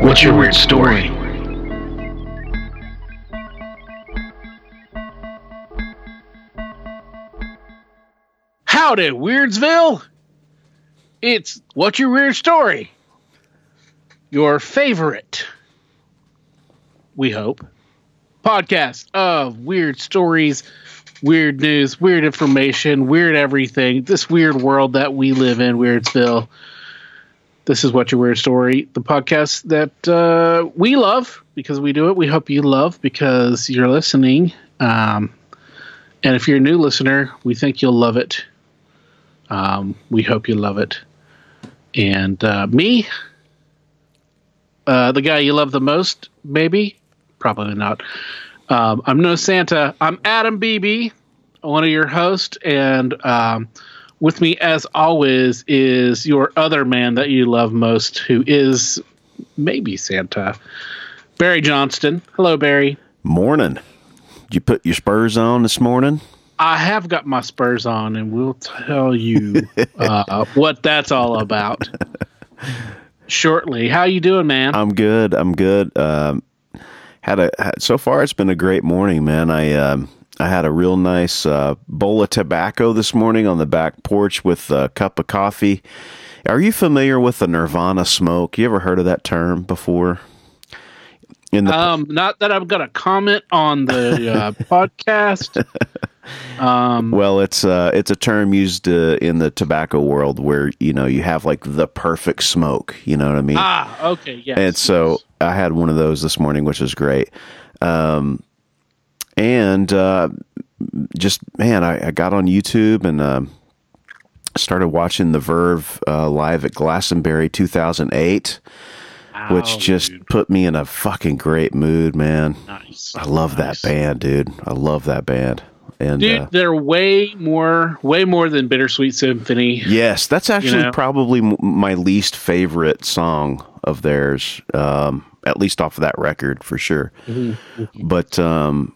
what's your weird story? Howdy, Weirdsville! It's What's Your Weird Story? Your favorite, we hope, podcast of weird stories, weird news, weird information, weird everything. This weird world that we live in, Weirdsville. This is What's Your Weird Story, the podcast that uh, we love because we do it. We hope you love because you're listening. Um, and if you're a new listener, we think you'll love it. Um, we hope you love it. And uh, me, uh, the guy you love the most, maybe, probably not. Um, I'm no Santa. I'm Adam Beebe, one of your hosts, and um, with me, as always, is your other man that you love most, who is maybe Santa, Barry Johnston. Hello, Barry. Morning. Did you put your spurs on this morning? I have got my spurs on, and we'll tell you uh, what that's all about shortly. How you doing, man? I'm good. I'm good. Um, had a had, so far it's been a great morning, man. I um, I had a real nice uh, bowl of tobacco this morning on the back porch with a cup of coffee. Are you familiar with the Nirvana smoke? You ever heard of that term before? In the um, not that I'm gonna comment on the uh, podcast. Um, well, it's uh, it's a term used uh, in the tobacco world where you know you have like the perfect smoke. You know what I mean? Ah, okay, yes. And so I had one of those this morning, which was great. Um, and uh, just man, I, I, got on YouTube and uh, started watching The Verve uh, live at Glastonbury 2008. which just dude. put me in a fucking great mood, man. Nice. I love nice. that band, dude. I love that band. And dude, uh, they're way more, way more than Bittersweet Symphony. Yes, that's actually you know? probably m- my least favorite song of theirs. Um, at least off of that record for sure. Mm-hmm. mm-hmm. But um,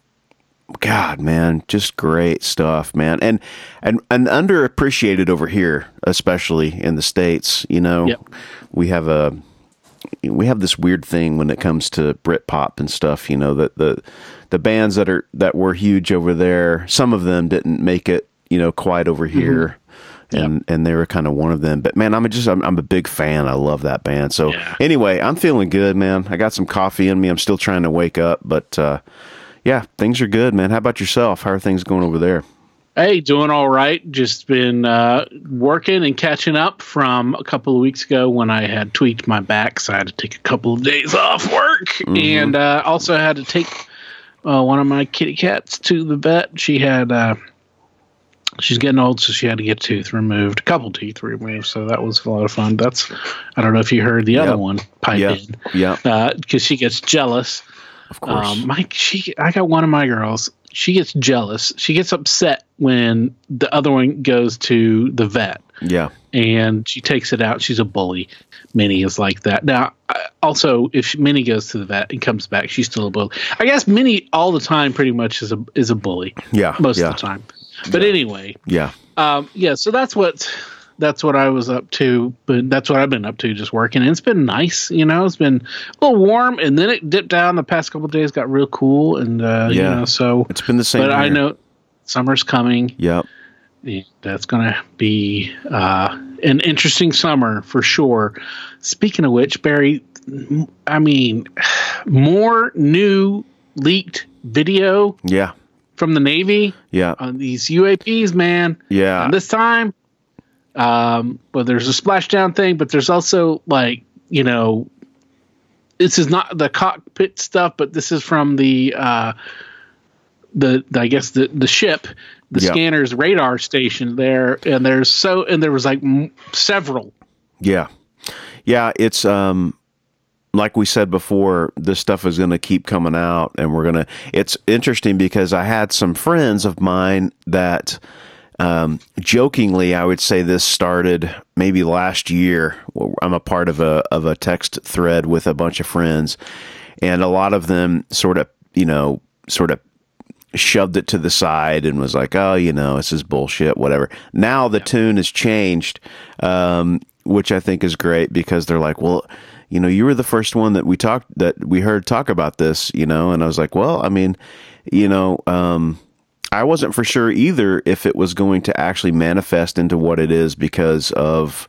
God, man, just great stuff, man, and and and underappreciated over here, especially in the states. You know, yep. we have a we have this weird thing when it comes to Britpop and stuff. You know that the the bands that are that were huge over there, some of them didn't make it, you know, quite over mm-hmm. here. And yep. and they were kind of one of them. But man, I'm just I'm, I'm a big fan. I love that band. So yeah. anyway, I'm feeling good, man. I got some coffee in me. I'm still trying to wake up, but uh, yeah, things are good, man. How about yourself? How are things going over there? Hey, doing all right. Just been uh, working and catching up from a couple of weeks ago when I had tweaked my back, so I had to take a couple of days off work, mm-hmm. and uh, also had to take uh, one of my kitty cats to the vet. She had uh, she's getting old, so she had to get tooth removed, a couple teeth removed. So that was a lot of fun. That's I don't know if you heard the yep. other one pipe yep. in, yeah, because uh, she gets jealous. Of course, um, my she I got one of my girls. She gets jealous. She gets upset when the other one goes to the vet. Yeah, and she takes it out. She's a bully. Minnie is like that. Now, also, if Minnie goes to the vet and comes back, she's still a bully. I guess Minnie all the time pretty much is a is a bully. Yeah, most yeah. of the time. But yeah. anyway, yeah, um, yeah. So that's what that's what I was up to. But that's what I've been up to, just working. And it's been nice, you know. It's been a little warm, and then it dipped down. The past couple days got real cool, and uh, yeah, you know, so it's been the same. But here. I know summer's coming. Yep that's going to be uh, an interesting summer for sure. Speaking of which, Barry, I mean, more new leaked video. Yeah. From the Navy. Yeah. On these UAPs, man. Yeah. And this time, um, well, there's a splashdown thing, but there's also like, you know, this is not the cockpit stuff, but this is from the, uh, the, the I guess the the ship the scanner's radar station there, and there's so and there was like m- several. Yeah, yeah. It's um, like we said before, this stuff is going to keep coming out, and we're going to. It's interesting because I had some friends of mine that, um, jokingly, I would say this started maybe last year. I'm a part of a of a text thread with a bunch of friends, and a lot of them sort of, you know, sort of shoved it to the side and was like, "Oh, you know, this is bullshit." Whatever. Now the tune has changed, um, which I think is great because they're like, "Well." You know, you were the first one that we talked that we heard talk about this. You know, and I was like, well, I mean, you know, um, I wasn't for sure either if it was going to actually manifest into what it is because of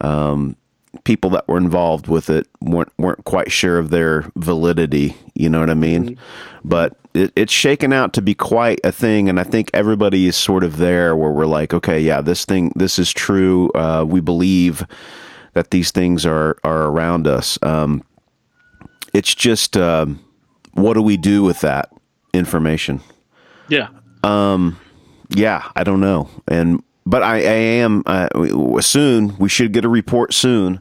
um, people that were involved with it weren't weren't quite sure of their validity. You know what I mean? But it, it's shaken out to be quite a thing, and I think everybody is sort of there where we're like, okay, yeah, this thing, this is true. Uh, we believe that these things are are around us. Um, it's just um, what do we do with that information? Yeah. Yeah, I don't know, and but I, I am uh, soon. We should get a report soon,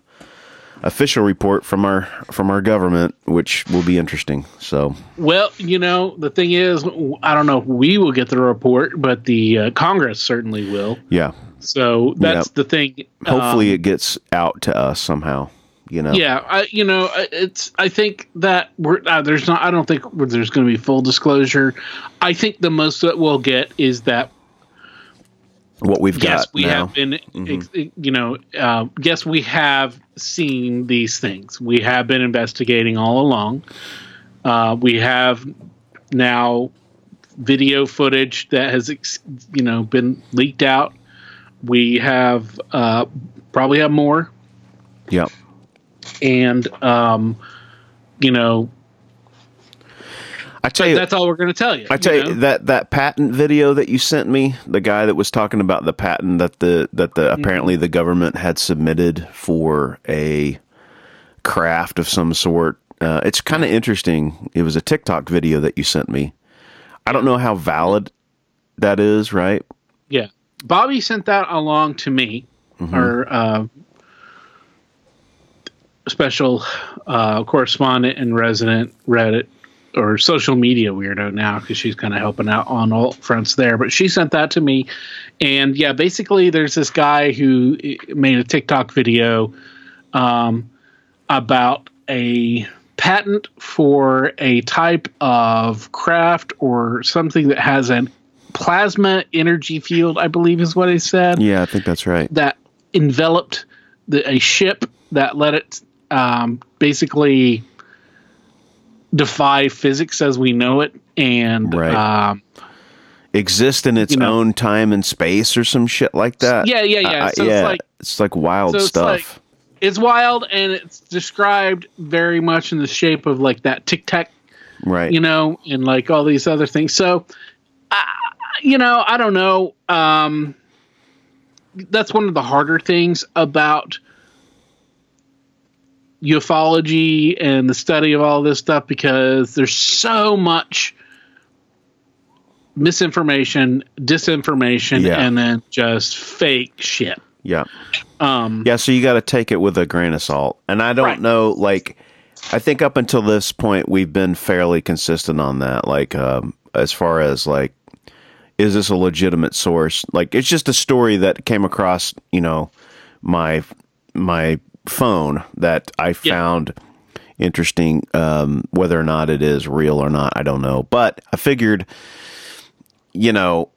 official report from our from our government, which will be interesting. So Well, you know, the thing is, I don't know if we will get the report, but the uh, Congress certainly will. yeah, So that's Yep. the thing. hopefully Um, it gets out to us somehow. You know, yeah, I, you know, it's. I think that we're uh, there's not. I don't think there's going to be full disclosure. I think the most that we'll get is that what we've yes, got we now. have been, ex- you know, uh, yes, we have seen these things. We have been investigating all along. Uh, we have now video footage that has, ex- you know, been leaked out. We have uh, probably have more, yeah, and um, you know, I tell you, that's all we're going to tell you. I tell you, know? that that patent video that you sent me, the guy that was talking about the patent that the that the Mm-hmm. apparently the government had submitted for a craft of some sort. Uh, it's kind of interesting. It was a TikTok video that you sent me. I don't know how valid that is, right? Yeah. Bobby sent that along to me, our uh, special uh, correspondent and resident Reddit or social media weirdo now because she's kind of helping out on all fronts there. But she sent that to me. And yeah, basically, there's this guy who eh, made a TikTok video um, about a patent for a type of craft or something that has a plasma energy field, I believe is what he said, Yeah, I think that's right. that enveloped the, a ship that let it um, basically defy physics as we know it. And Right. um, Exist in its You know. own time and space or some shit like that. yeah, yeah, yeah. I- so it's like it's like wild so it's stuff. like- it's wild and it's described very much in the shape of like that tic tac right. you know, and like all these other things. So, uh, you know, I don't know. Um, that's one of the harder things about ufology and the study of all this stuff because there's so much misinformation, disinformation, Yeah. and then just fake shit. yeah. Um, Yeah, so you got to take it with a grain of salt. And I don't Right. know, like, I think up until this point, we've been fairly consistent on that. Like, um, as far as, like, is this a legitimate source? Like, it's just a story that came across, you know, my my phone that I Yeah. found interesting. Um, whether or not it is real or not, I don't know. But I figured, you know,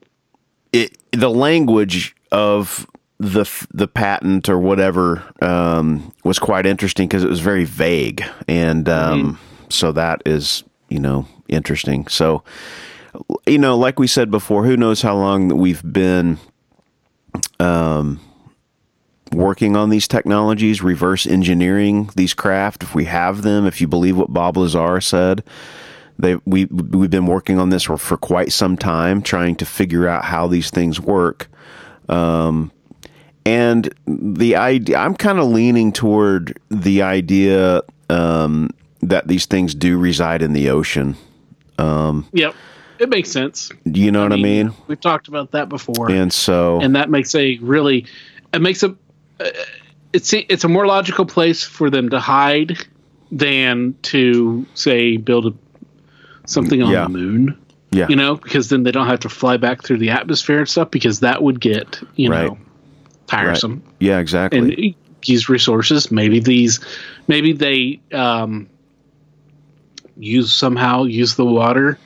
it the language of the the patent or whatever um, was quite interesting because it was very vague, and um, so that is you know interesting. So you know, like we said before, who knows how long that we've been um, working on these technologies, reverse engineering these craft. If we have them, if you believe what Bob Lazar said, they we we've been working on this for, for quite some time, trying to figure out how these things work. Um, and the idea, I'm kind of leaning toward the idea um, that these things do reside in the ocean. yep, it makes sense. Do you know what I mean? We've talked about that before. And so, and that makes a really it makes a it's it's a more logical place for them to hide than to say build a, something on Yeah. the moon. Yeah. You know, because then they don't have to fly back through the atmosphere and stuff because that would get you Right. know tiresome Yeah, exactly. and use resources. Maybe these, maybe they um, use somehow use the water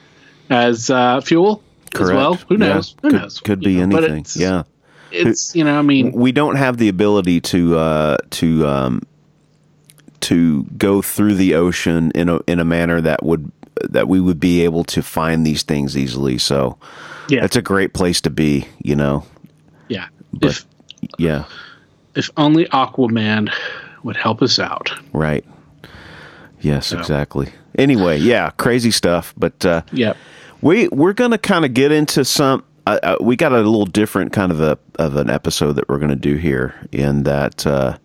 as uh, fuel as Correct. well. Who Yeah. knows? Who could, knows? Could You be know, anything. Yeah. It's you know, I mean, we don't have the ability to uh, to um, to go through the ocean in a in a manner that would that we would be able to find these things easily. So yeah, it's a great place to be. You know. yeah. but- if Yeah. if only Aquaman would help us out. Right. Yes. Exactly. Anyway, yeah, crazy stuff. But uh, Yep. we we're gonna kind of get into some. Uh, uh, we got a little different kind of a of an episode that we're gonna do here. In that uh,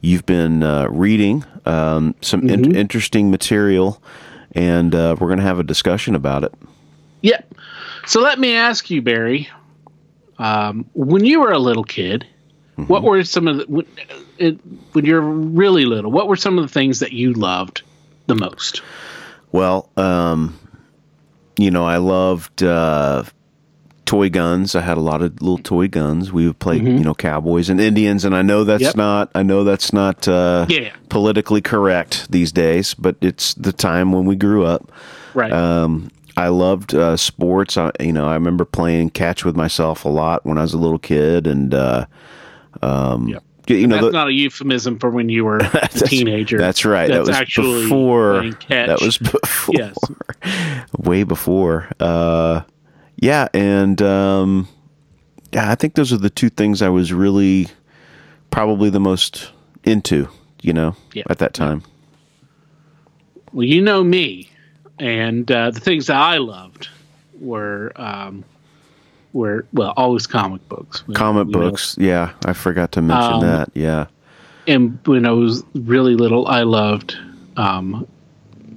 you've been uh, reading um, some in- interesting material, and uh, we're gonna have a discussion about it. Yep. So let me ask you, Barry. Um, when you were a little kid, Mm-hmm. what were some of the when, it, when you're really little? What were some of the things that you loved the most? Well, um, you know, I loved uh, toy guns. I had a lot of little toy guns. We would play, you know, cowboys and Indians, and I know that's Yep. not. I know that's not. Uh, Yeah. politically correct these days, but it's the time when we grew up. Right. Um, I loved uh, sports. I, you know, I remember playing catch with myself a lot when I was a little kid, and uh, um, Yep. you know, That's the- not a euphemism for when you were a teenager. that's right. That's that was actually before. catch. That was before. Yes. way before. Uh, yeah, and um, yeah, I think those are the two things I was really probably the most into. You know, Yeah. at that time. Well, you know me, and uh, the things that I loved were um, were well always comic books. Comic You know, books. Yeah, I forgot to mention Um, that. Yeah. and when I was really little, I loved um,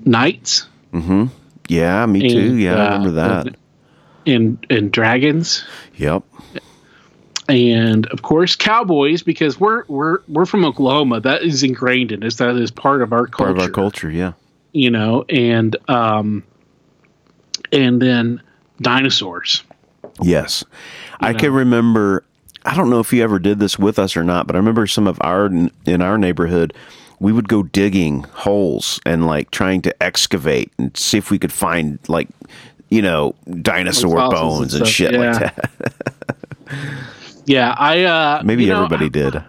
knights Mm-hmm. Yeah, me too. and, Yeah, I uh, remember that. And and dragons, Yep. and of course cowboys because we're we're we're from Oklahoma. That is ingrained in us. That is part of our culture. Part of our culture. Yeah. You know, and um, and then dinosaurs. Yes. I know. can remember. I don't know if you ever did this with us or not, but I remember some of our in our neighborhood. We would go digging holes and like trying to excavate and see if we could find like you know dinosaur Like and bones and, stuff, shit like that. Yeah, I uh, Maybe you know, everybody did.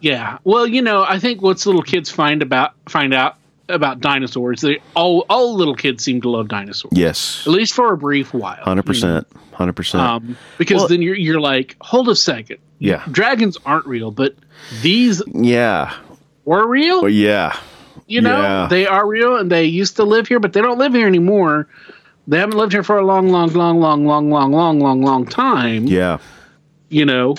Yeah. Well, you know, I think what's little kids find about find out about dinosaurs, they all all little kids seem to love dinosaurs. Yes. At least for a brief while. Hundred percent. Hundred percent. Um, because Well- then you're you're like, hold a second. Yeah. Dragons aren't real, but these Yeah. were real. Well, yeah. you know, yeah. they are real and they used to live here, but they don't live here anymore. They haven't lived here for a long, long, long, long, long, long, long, long, long time. Yeah. You know,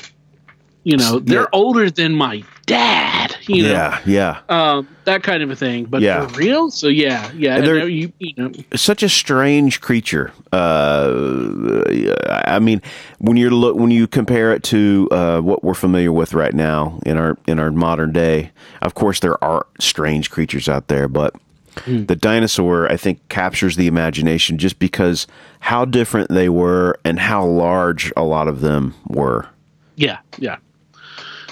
you know, they're Yeah. older than my dad. You know, Yeah. Yeah. um, that kind of a thing. But Yeah. for real, so yeah, yeah. And they're- you, you know, such a strange creature. Uh, I mean, when you look when you compare it to uh, what we're familiar with right now in our in our modern day, of course there are strange creatures out there, but the dinosaur I think captures the imagination just because how different they were and how large a lot of them were. yeah, yeah.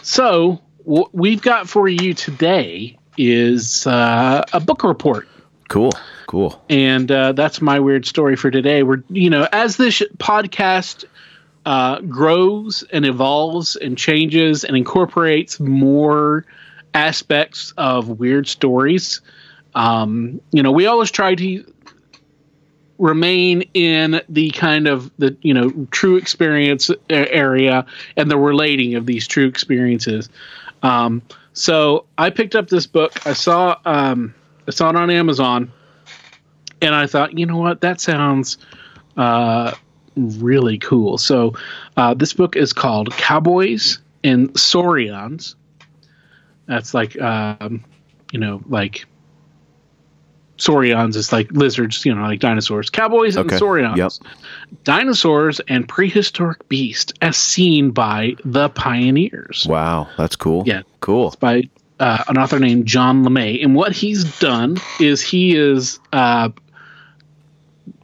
So what we've got for you today is uh, a book report. Cool, cool. and uh, that's my weird story for today. We're you know as this podcast uh, grows and evolves and changes and incorporates more aspects of weird stories. Um, you know, we always try to remain in the kind of the you know true experience area and the relating of these true experiences. Um, so I picked up this book. I saw um, I saw it on Amazon, and I thought, you know what, that sounds uh, really cool. So uh, this book is called Cowboys and Saurians. That's like um, you know like Saurians is like lizards, you know, like dinosaurs. Cowboys and Okay. Saurians. Yep. Dinosaurs and prehistoric beasts as seen by the pioneers. Wow, that's cool. Yeah. cool. By uh, an author named John LeMay, and what he's done is he is uh,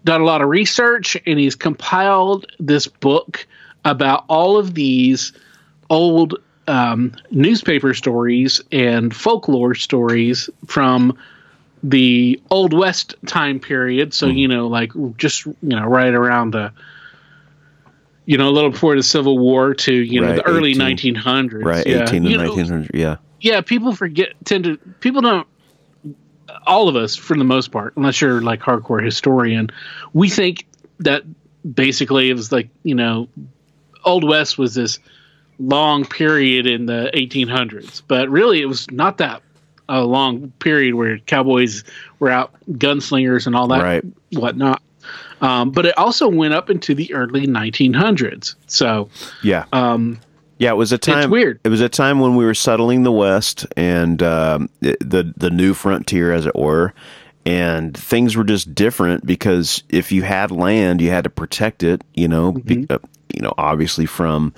done a lot of research and he's compiled this book about all of these old um, newspaper stories and folklore stories from the old west time period so hmm. you know like just you know right around the you know a little before the civil war to you know Right, the early 18 1900s Right, yeah. eighteen to You nineteen hundred. Yeah, yeah people forget tend to people don't all of us for the most part unless you're like hardcore historian we think that basically it was like you know old west was this long period in the 1800s but really it was not that a long period where cowboys were out gunslingers and all that Right. whatnot um, but it also went up into the early 1900s so yeah, um, yeah. It was a time. weird. It was a time when we were settling the West and um, the the new frontier, as it were. And things were just different because if you had land, you had to protect it. You know, be, uh, you know, obviously from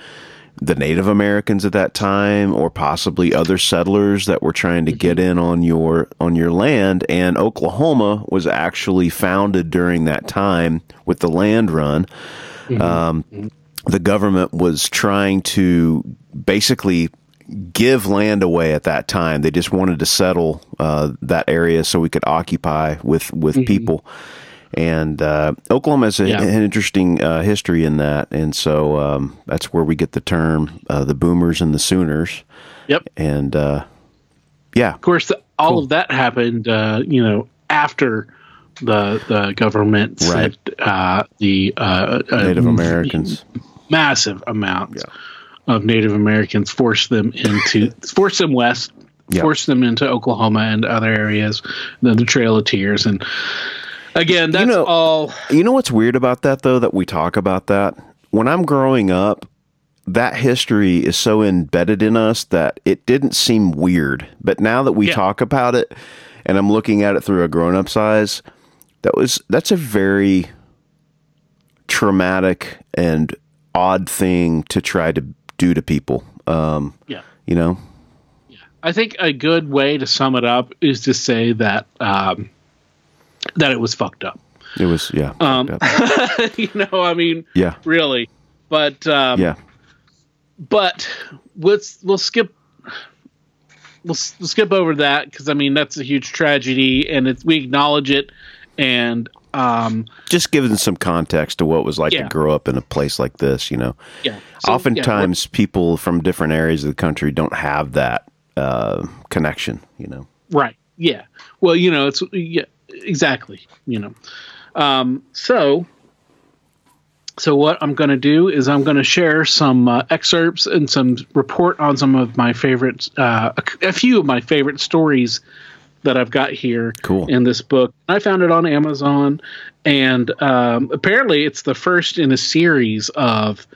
the Native Americans at that time, or possibly other settlers that were trying to get in on your on your land. And Oklahoma was actually founded during that time with the land run. Um, the government was trying to basically give land away at that time. They just wanted to settle uh, that area so we could occupy with with people. And uh, Oklahoma has a, Yeah. an interesting uh, history in that, and so um, that's where we get the term uh, the Boomers and the Sooners. yep And uh, yeah, Of course, the, all of that happened, uh, you know, after the the government Right. sent uh, the Native Americans. massive amounts of Native Americans, forced them into forced them west, Yeah. forced them into Oklahoma and other areas, then the Trail of Tears, and again, that's know- all. You know what's weird about that though that we talk about that? When I'm growing up, that history is so embedded in us that it didn't seem weird. But now that we Yeah. talk about it and I'm looking at it through a grown-up's eyes, that was that's a very traumatic and odd thing to try to do to people. Um, Yeah. you know? Yeah, I think a good way to sum it up is to say that um, that it was fucked up. It was yeah. Um, you know, I mean, yeah. really. But um, Yeah. but let's we'll skip we'll, we'll skip over that because I mean that's a huge tragedy and it's, we acknowledge it and um Just giving some context to what it was like Yeah. to grow up in a place like this, you know. yeah So, oftentimes people from different areas of the country don't have that uh, connection you know right yeah well you know it's yeah exactly you know um so so what I'm going to do is I'm going to share some uh, excerpts and some report on some of my favorite uh, a, a few of my favorite stories that I've got here Cool. in this book. I found it on Amazon, and um, apparently it's the first in a series of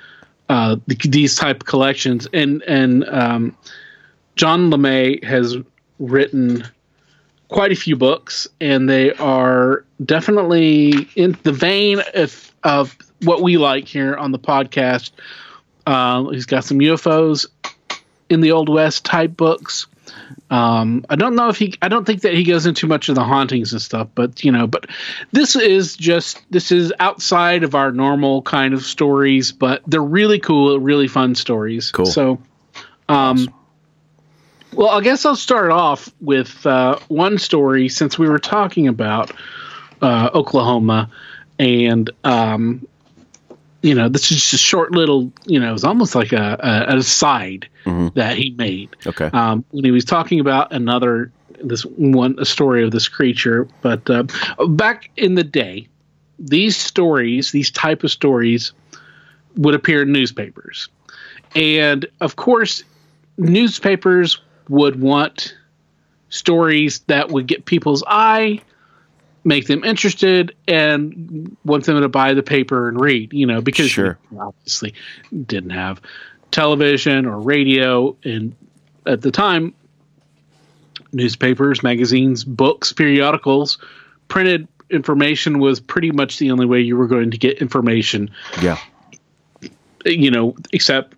uh, th- these type of collections. And and um, John LeMay has written quite a few books, and they are definitely in the vein of, of what we like here on the podcast. Uh, he's got some UFOs in the Old West type books. Um, I don't know if he, I don't think that he goes into much of the hauntings and stuff, but you know, but this is just, this is outside of our normal kind of stories, but they're really cool, really fun stories. Cool. So, um, well, I guess I'll start off with uh, one story since we were talking about uh, Oklahoma, and um, you know, this is just a short little, you know, it's almost like a, a, an aside that he made. Okay. Um, when he was talking about another this one a story of this creature. But uh, back in the day, these stories, these type of stories, would appear in newspapers, and of course, newspapers would want stories that would get people's eye make them interested and want them to buy the paper and read you know because Sure. obviously didn't have television or radio and at the time newspapers magazines books periodicals printed information was pretty much the only way you were going to get information yeah you know except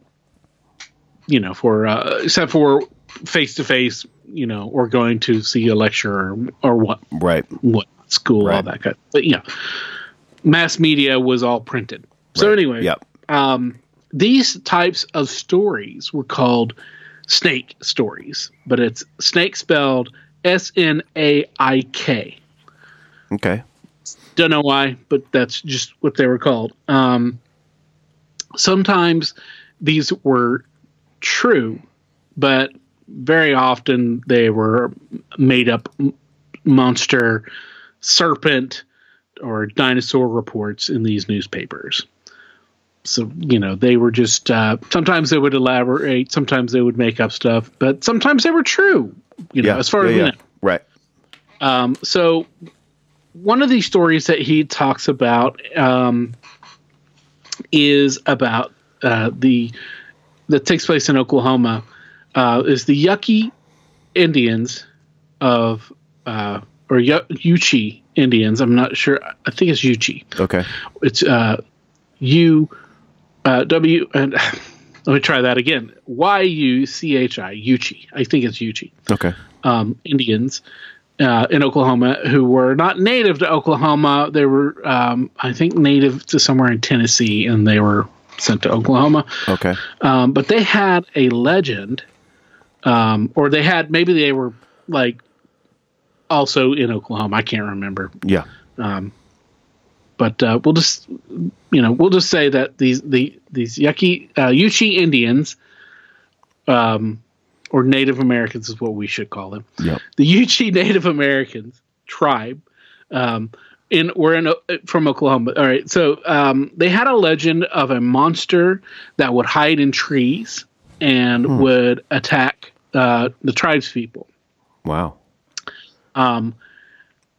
you know for uh, except for face to face you know, or going to see a lecture or, or what Right. what school, All that kind. But yeah, mass media was all printed. So Right. anyway, Yep. um, these types of stories were called snake stories, but it's snake spelled S N A I K. Okay. Don't know why, but that's just what they were called. Um, sometimes these were true, but very often they were made up monster, serpent, or dinosaur reports in these newspapers. So, you know, they were just, uh, sometimes they would elaborate, sometimes they would make up stuff, but sometimes they were true, you know, Yeah. as far yeah, as we yeah. know. Right. Um, so one of these stories that he talks about um, is about uh, the that takes place in Oklahoma uh, is the Yucky Indians of uh, or Yu- Yuchi Indians. I'm not sure. I think it's Yuchi. Okay. It's uh, U uh, W and let me try that again. Y U C H I Yuchi. I think it's Yuchi Okay. um, Indians uh, in Oklahoma who were not native to Oklahoma. They were, um, I think, native to somewhere in Tennessee, and they were sent to Oklahoma. Okay. Um, but they had a legend, um, or they had maybe they were like also in Oklahoma. I can't remember. Yeah. But uh, we'll just, you know, we'll just say that these the these yucky uh, Yuchi Indians, um, or Native Americans is what we should call them. Yep. the Yuchi Native Americans tribe um, in were in uh, from Oklahoma. All right, so um, they had a legend of a monster that would hide in trees and would attack uh, the tribespeople. Wow. Um,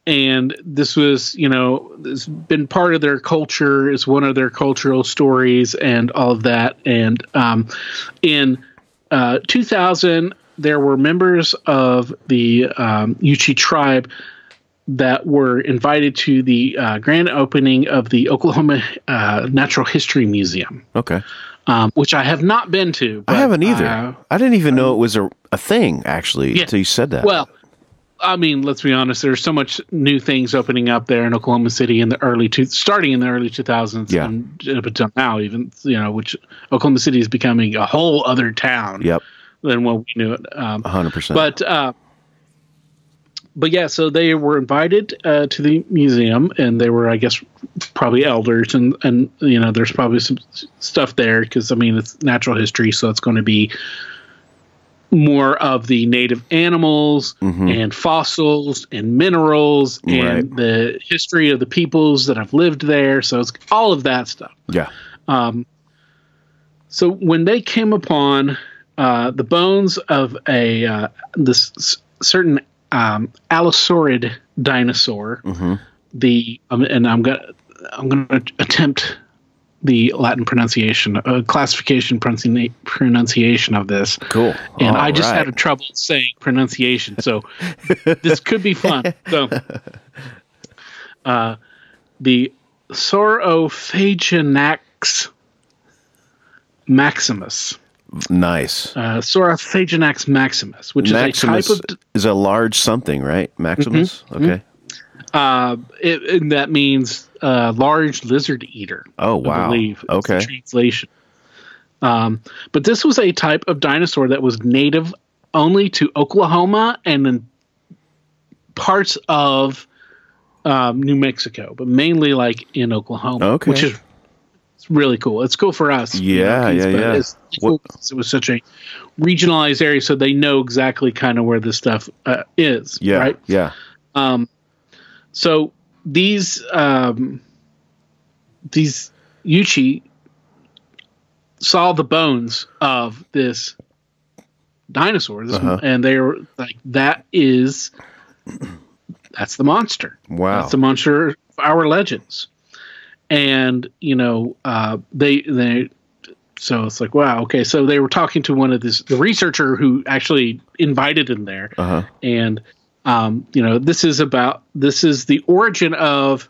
and this was, you know, this has been part of their culture. It's one of their cultural stories and all of that. And um, in uh, 2000, there were members of the um, Yuchi tribe that were invited to the uh, grand opening of the Oklahoma uh, Natural History Museum, Okay. Um, which I have not been to. I haven't either. uh, I didn't even know it was a, a thing actually Yeah. until you said that. Well, I mean, let's be honest. There's so much new things opening up there in Oklahoma City in the early two, starting in the early 2000s, Yeah. and up until now, even you know, which Oklahoma City is becoming a whole other town Yep. than what we knew it. Um, hundred percent. but uh, but yeah, so they were invited uh, to the museum, and they were, I guess, probably elders, and and you know, there's probably some stuff there because I mean, it's natural history, so it's going to be more of the native animals and fossils and minerals and Right. the history of the peoples that have lived there. So it's all of that stuff. yeah. Um, So when they came upon uh, the bones of a uh, this certain um, Allosaurid dinosaur, the um, and I'm gonna I'm gonna attempt the Latin pronunciation, uh, classification pronunci- pronunciation of this. Cool. And I just right. had trouble saying pronunciation, so this could be fun. So, uh, the Saurophaganax maximus, nice. uh, maximus, which Maximus is a type of is a large something, right? Maximus. Mm-hmm. Okay. uh, it, and that means uh, large lizard eater. Oh I wow. believe is the Okay. translation. Um, but this was a type of dinosaur that was native only to Oklahoma and then parts of um, New Mexico, but mainly like in Oklahoma, Okay. which is it's really cool. It's cool for us. you know, Yeah, yeah, yeah. It's cool it was such a regionalized area, so they know exactly kind of where this stuff uh, is. Yeah. Right. Yeah. Um, so these um, these Yuchi saw the bones of this dinosaur, this, Uh-huh. and they were like, "That is, that's the monster. Wow. That's the monster of our legends." And you know, uh, they they. So it's like, wow, okay. So they were talking to one of this the researcher who actually invited him there, Uh huh. and um, you know this is about this is the origin of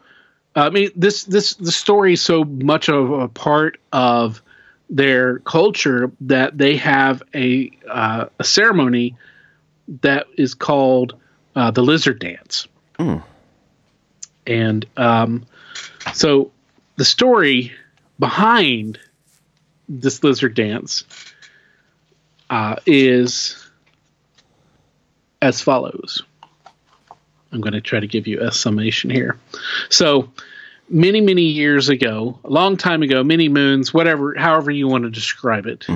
i mean this this the story is so much of a part of their culture that they have a uh, a ceremony that is called uh, the Lizard Dance. And um, so the story behind this lizard dance uh, is as follows. I'm going to try to give you a summation here. So, many, many years ago, a long time ago, many moons, whatever, however you want to describe it,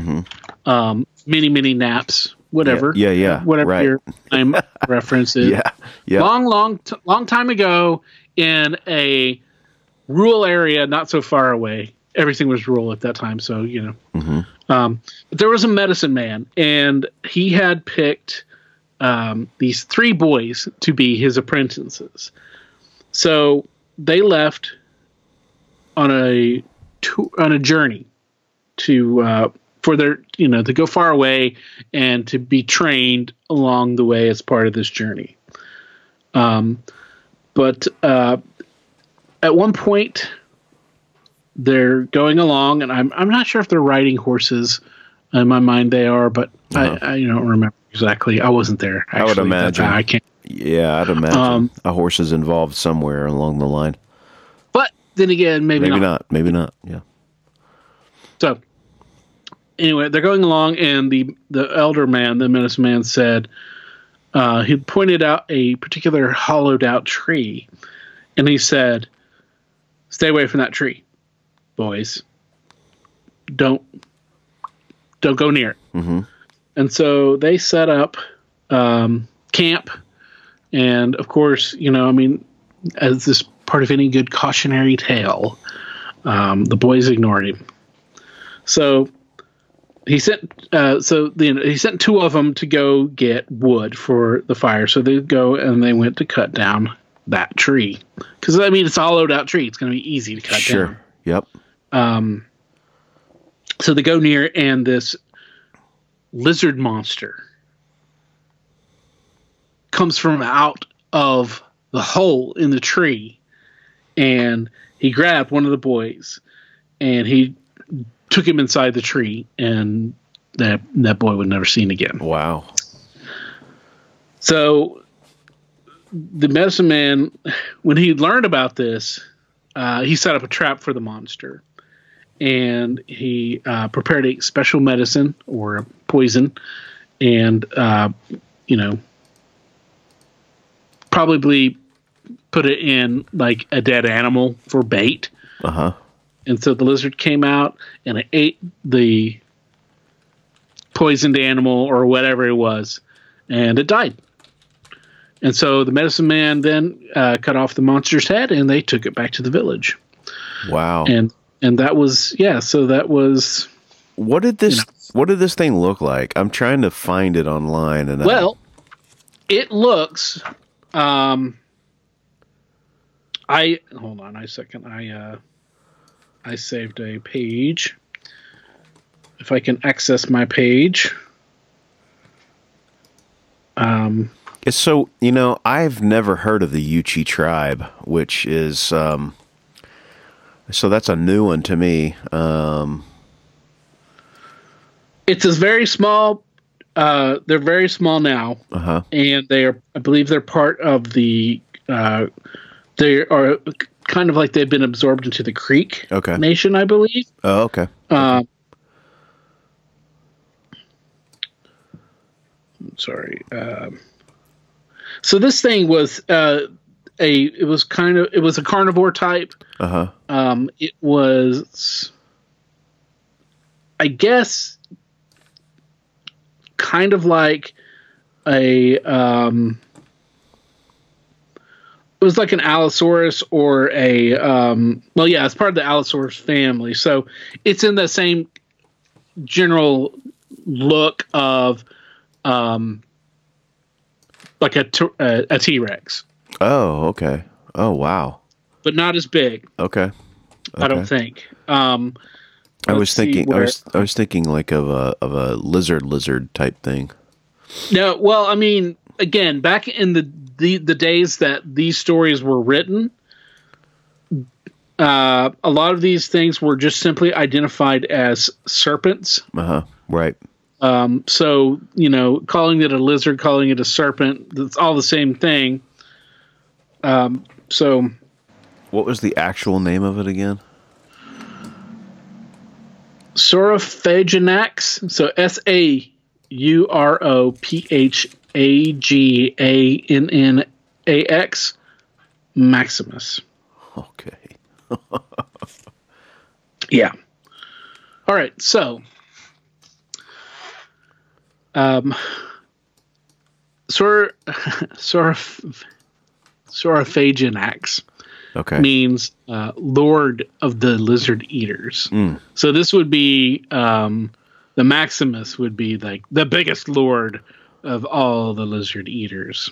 um, many, many naps, whatever, Yeah, yeah, yeah, whatever right. your time reference is Yeah. Yeah. long, long, t- long time ago in a rural area, not so far away. Everything was rural at that time, so you know. Um, but there was a medicine man, and he had picked um, these three boys to be his apprentices. So they left on a to- on a journey to uh, for their you know to go far away and to be trained along the way as part of this journey. Um, but uh, at one point, they're going along, and I'm I'm not sure if they're riding horses. In my mind, they are, but I, I don't remember exactly. I wasn't there. Actually, Uh-huh. I would imagine. I can't. Yeah, I'd imagine Um, a horse is involved somewhere along the line. But then again, maybe, Maybe not. not. Maybe not. Yeah. So anyway, they're going along, and the the elder man, the medicine man, said uh, he pointed out a particular hollowed out tree, and he said, "Stay away from that tree, boys. Don't don't go near it." Mhm. And so they set up um, camp, and of course, you know, I mean, as this part of any good cautionary tale, um, the boys ignored him. So he sent uh, so the, he sent two of them to go get wood for the fire. So they go and they went to cut down that tree because I mean it's a hollowed out tree. It's going to be easy to cut Sure. down. Sure. Yep. Um, so they go near and this lizard monster comes from out of the hole in the tree and he grabbed one of the boys and he took him inside the tree and that that boy was never seen again Wow. so the medicine man when he learned about this uh, he set up a trap for the monster. And he uh, prepared a special medicine or a poison and uh, you know probably put it in like a dead animal for bait. Uh huh. and so the lizard came out and it ate the poisoned animal or whatever it was and it died and so the medicine man then uh, cut off the monster's head and they took it back to the village Wow. and and that was yeah so that was what did this? you know. What did this thing look like? I'm trying to find it online, and I- well it looks um i hold on a second i uh i saved a page if i can access my page um so you know I've never heard of the Yuchi tribe, which is um, so that's a new one to me. Um, it's a very small uh they're very small now uh huh. and they are i believe they're part of the uh they are kind of like they've been absorbed into the creek Okay. nation i believe Oh, okay. um sorry um so this thing was uh a it was kind of it was a carnivore type Uh huh. um it was i guess kind of like a um it was like an allosaurus or a um well yeah it's part of the allosaurus family so it's in the same general look of um like a t- a, a t-rex Oh, okay. Oh, wow. but not as big Okay. i don't think um I was thinking. I was. I was thinking like of a of a lizard lizard type thing. No, well, I mean, again, back in the the, the days that these stories were written, uh, a lot of these things were just simply identified as serpents. Uh huh. Right. Um, so you know, calling it a lizard, calling it a serpent, it's all the same thing. Um, so What was the actual name of it again? Saurophaganax. So S A U R O P H A G A N N A X Maximus. Okay. Yeah. All right. So, um, Sor, Saurophaganax Okay. means uh, Lord of the Lizard Eaters. So this would be um, the Maximus would be like the biggest lord of all the lizard eaters.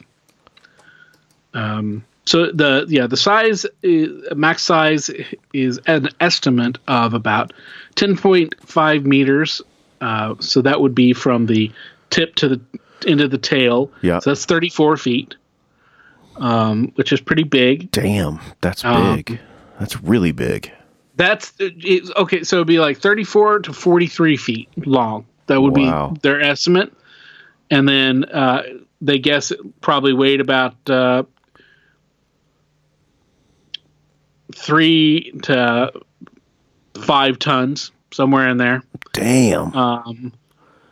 Um, so the yeah the size is, max size is an estimate of about 10.5 meters. Uh, so that would be from the tip to the end of the tail. Yeah. So that's 34 feet, um, which is pretty big. Damn, that's Um, big. That's really big. That's it, okay. So it'd be like 34 to 43 feet long. That would Wow. be their estimate. And then uh, they guess it probably weighed about uh, three to five tons, somewhere in there. Damn. Um,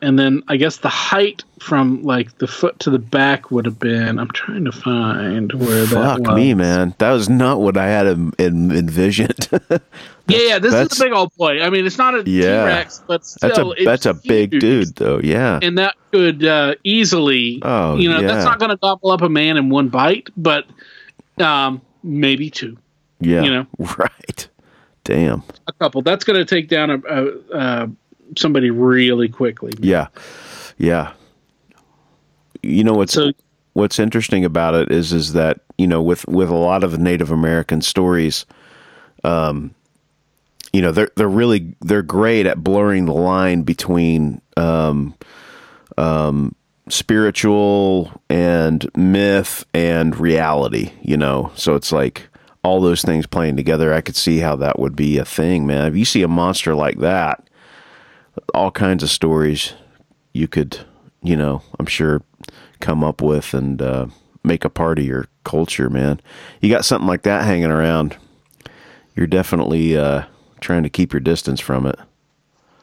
and then I guess the height from like the foot to the back would have been. I'm trying to find where that Fuck was. me, man. That was not what I had en- en- envisioned. Yeah, yeah. This is a big old boy. I mean, it's not a Yeah. Rex, but still, that's a it's that's a big huge. dude, though. Yeah. and that could uh, easily. Oh, you know, yeah. that's not going to gobble up a man in one bite, but um, maybe two, yeah. you know. Right. Damn. a couple. That's going to take down a, a, uh somebody really quickly. Yeah. Yeah. You know what's So- what's interesting about it is is that, you know, with with a lot of Native American stories, um you know, they're they're really they're great at blurring the line between um um spiritual and myth and reality, you know. So it's like all those things playing together. I could see how that would be a thing, man. If you see a monster like that, all kinds of stories you could, you know, I'm sure come up with and uh, make a part of your culture, man. You got something like that hanging around, you're definitely uh, trying to keep your distance from it.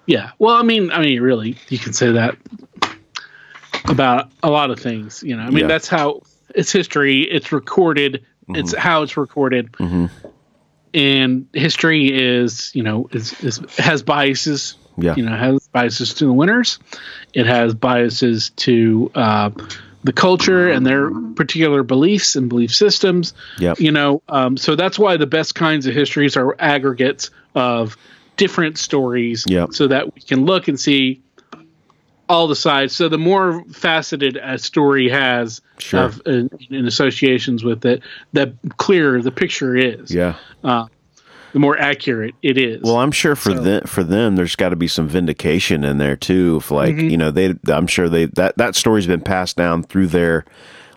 Yeah. Well, I mean, I mean, really, you can say that about a lot of things. You know, I mean, Yeah. that's how it's history. It's recorded. It's how it's recorded. And history is, you know, is, is has biases. Yeah. You know, has biases to the winners. It has biases to uh, the culture and their particular beliefs and belief systems. Yeah. You know, um, so that's why the best kinds of histories are aggregates of different stories. Yep. So that we can look and see all the sides. So the more faceted a story has Sure. of in, in associations with it, the clearer the picture is. Yeah. The more accurate it is. Well, I'm sure for So- them, for them, there's got to be some vindication in there too. If like Mm-hmm. you know, they, I'm sure they that that story's been passed down through their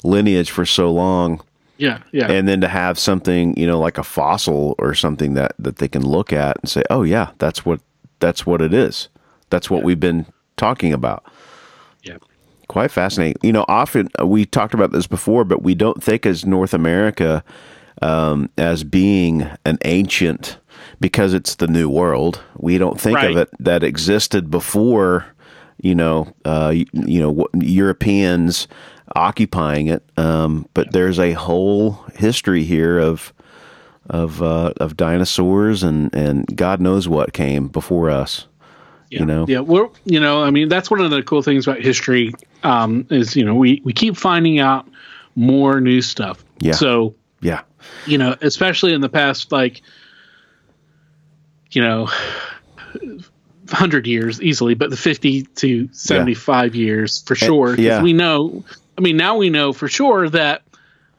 lineage for so long, yeah, yeah. and then to have something you know like a fossil or something that that they can look at and say, oh yeah, that's what that's what it is. That's what we've been talking about. yeah. Quite fascinating. You know, often uh, we talked about this before, but we don't think as North America um, as being an ancient because it's the new world. We don't think Right. of it that existed before. You know, uh, you, you know, Europeans occupying it. Um, but there's a whole history here of of uh, of dinosaurs and and God knows what came before us. Yeah. You know? yeah. We're, you know, I mean, that's one of the cool things about history um, is you know we we keep finding out more new stuff. Yeah. So Yeah, you know, especially in the past, like, you know, 100 years easily, but the 50 to 75 years for eh, sure. 'Cause yeah. We know, I mean, now we know for sure that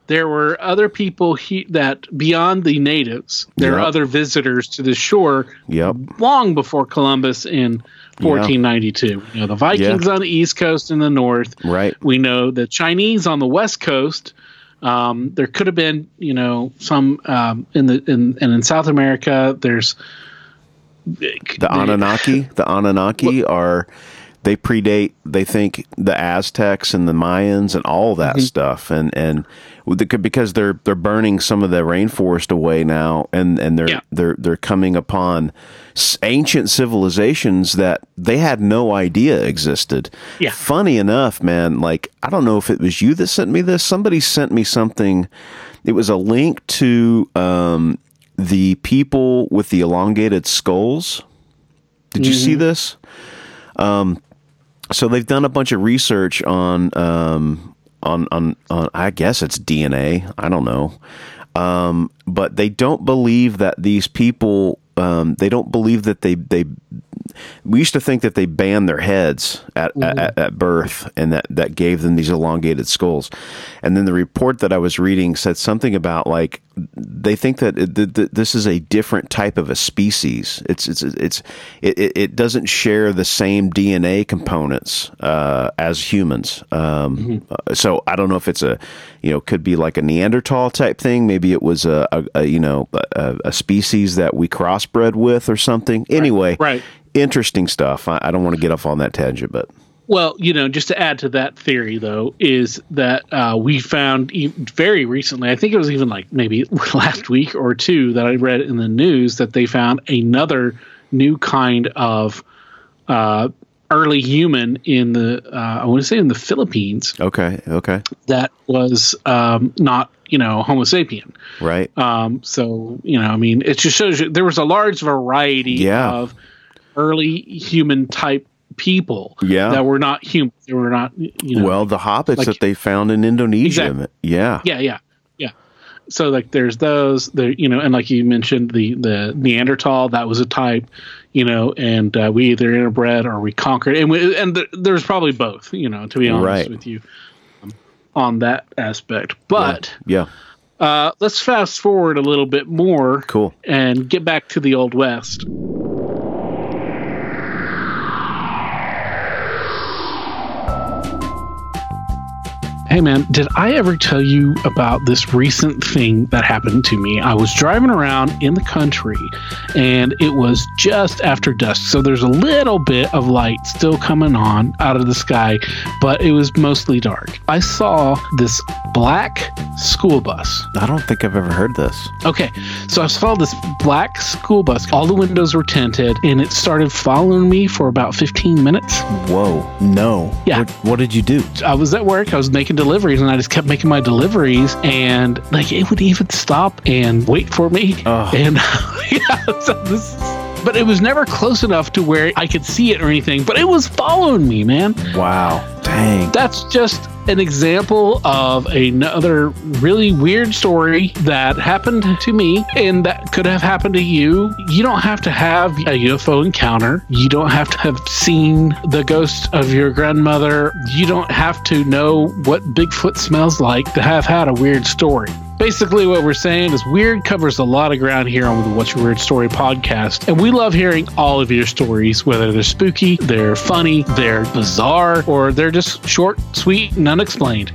there were other people he, that beyond the natives, there are other visitors to the shore yep, long before Columbus in 1492. You know, the Vikings on the East Coast and the North. right. We know the Chinese on the West Coast. Um, there could have been, you know, some um, in the in and in South America. There's The Anunnaki, the Anunnaki are they predate they think the Aztecs and the Mayans and all that stuff and and because they're they're burning some of the rainforest away now and and they're Yeah. they're they're coming upon ancient civilizations that they had no idea existed. Yeah. Funny enough, man, like I don't know if it was you that sent me this. Somebody sent me something. It was a link to um, the people with the elongated skulls. Did you see this? Um, so they've done a bunch of research on um, on, on on I guess it's DNA. I don't know, um, but they don't believe that these people. Um, they don't believe that they they. We used to think that they banned their heads at, at, at birth, and that that gave them these elongated skulls. And then the report that I was reading said something about like they think that it, th- th- this is a different type of a species. It's it's it's it, it, doesn't share the same DNA components uh, as humans. Um, uh, so I don't know if it's a you know could be like a Neanderthal type thing. Maybe it was a, a, a you know a, a species that we crossbred with or something. Anyway, right. Interesting stuff. I, I don't want to get off on that tangent, but Well, you know, just to add to that theory, though, is that uh, we found e- very recently, I think it was even like maybe last week or two that I read in the news that they found another new kind of uh, early human in the, uh, I want to say in the Philippines okay, okay, that was um, not, you know, Homo sapien. right. Um, so, you know, I mean, it just shows you there was a large variety Yeah. of early human type people Yeah. that were not human. They were not, you know. well, the hobbits like- that they found in Indonesia. Exactly. Yeah. yeah, yeah, yeah. So like, there's those there, you know, and like you mentioned, the the Neanderthal that was a type, you know, and uh, we either interbred or we conquered, and we, and th- there's probably both, you know, to be honest Right. with you, um, on that aspect. But Yeah. uh, let's fast forward a little bit more, Cool. and get back to the old west. Hey man, did I ever tell you about this recent thing that happened to me? I was driving around in the country and it was just after dusk. So there's a little bit of light still coming on out of the sky, but it was mostly dark. I saw this black school bus. I don't think I've ever heard this. Okay, so I saw this black school bus. All the windows were tinted, and it started following me for about 15 minutes. Whoa. No. Yeah. What, what did you do? I was at work, I was making deliveries, and I just kept making my deliveries, and like it would even stop and wait for me. Oh. And yeah, so this. But it was never close enough to where I could see it or anything. But it was following me, man. Wow. Dang. that's just an example of another really weird story that happened to me and that could have happened to you. You don't have to have a UFO encounter. You don't have to have seen the ghost of your grandmother. You don't have to know what Bigfoot smells like to have had a weird story. Basically, what we're saying is Weird covers a lot of ground here on the What's Your Weird Story podcast. And we love hearing all of your stories, whether they're spooky, they're funny, they're bizarre, or they're just short, sweet, and unexplained.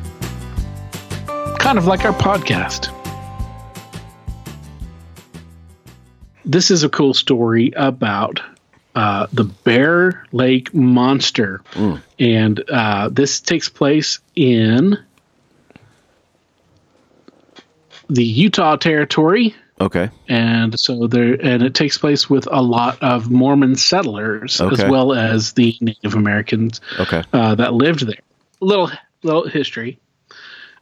Kind of like our podcast. This is a cool story about uh, the Bear Lake Monster. And uh, this takes place in the Utah Territory, Okay. and so there, and it takes place with a lot of Mormon settlers Okay. as well as the Native Americans Okay. uh, that lived there. Little little history.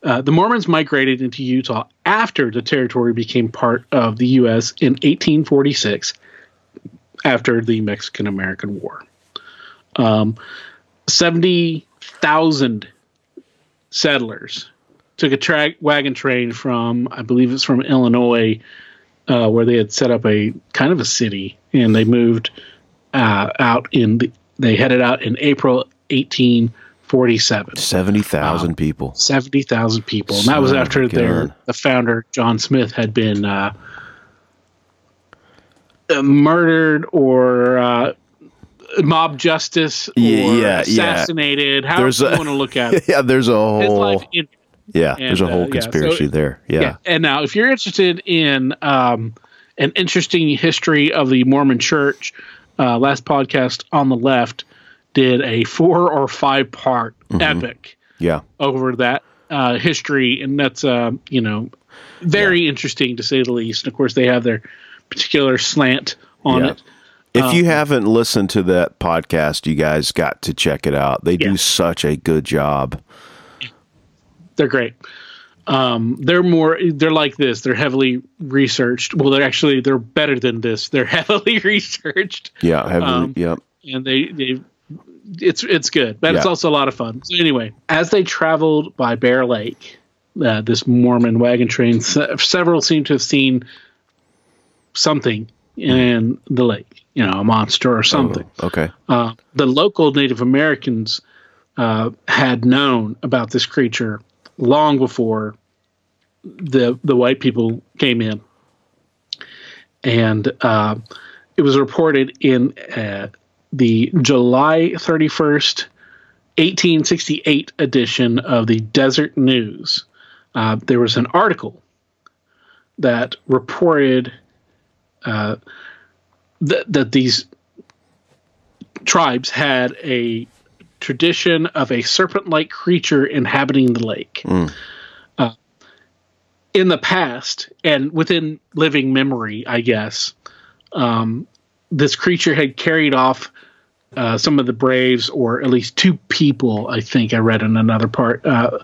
Uh, the Mormons migrated into Utah after the territory became part of the U.S. in 1846, after the Mexican American War. Um, 70,000 settlers took a track wagon train from, I believe it's from Illinois, uh, where they had set up a kind of a city, and they moved uh, out in the. They headed out in April 1847. 70,000 people. 70,000 people. And that was after a their the founder John Smith had been uh, murdered or uh, mob justice or Yeah, yeah, yeah. assassinated. However There's you a- want to look at it. Yeah, there's a His whole Yeah, there's a whole uh, yeah, so- conspiracy there. Yeah. And now, if you're interested in um, an interesting history of the Mormon Church, uh, last podcast on the left did a four or five part epic Yeah. over that uh, history, and that's uh, you know very interesting to say the least. And of course, they have their particular slant on Yeah. it. If you haven't listened to that podcast, you guys got to check it out. They Yeah. do such a good job. They're great. Um, they're more. They're like this. They're heavily researched. Well, they're actually they're better than this. They're heavily researched, Yeah, heavily. Um, yep. and they they it's it's good, but it's also a lot of fun. So anyway, as they traveled by Bear Lake, uh, this Mormon wagon train, several seem to have seen something in the lake. You know, a monster or something. Okay. uh, the local Native Americans uh, had known about this creature long before the the white people came in, and uh, it was reported in uh, the July thirty first, eighteen sixty eight edition of the Deseret News. Uh, there was an article that reported uh, that that these tribes had a tradition of a serpent-like creature inhabiting the lake. Uh, in the past, and within living memory, I guess, um, this creature had carried off uh, some of the braves, or at least two people. I think I read in another part. Uh,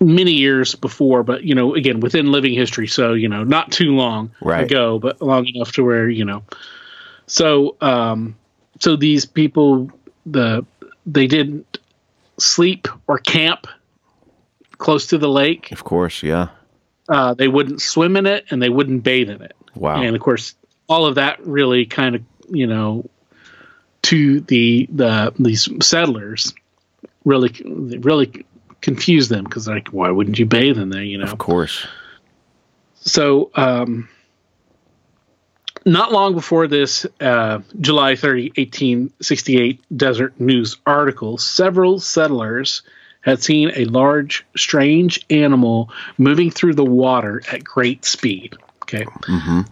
many years before but you know again within living history so you know not too long Right. ago but long enough to where you know so um so these people the they didn't sleep or camp close to the lake Of course. Yeah. uh, they wouldn't swim in it and they wouldn't bathe in it Wow. and of course all of that really kind of you know to the the these settlers really really confused them because like why wouldn't you bathe in there you know Of course. so um, not long before this uh, July 30, 1868 Deseret News article, several settlers had seen a large, strange animal moving through the water at great speed. Okay.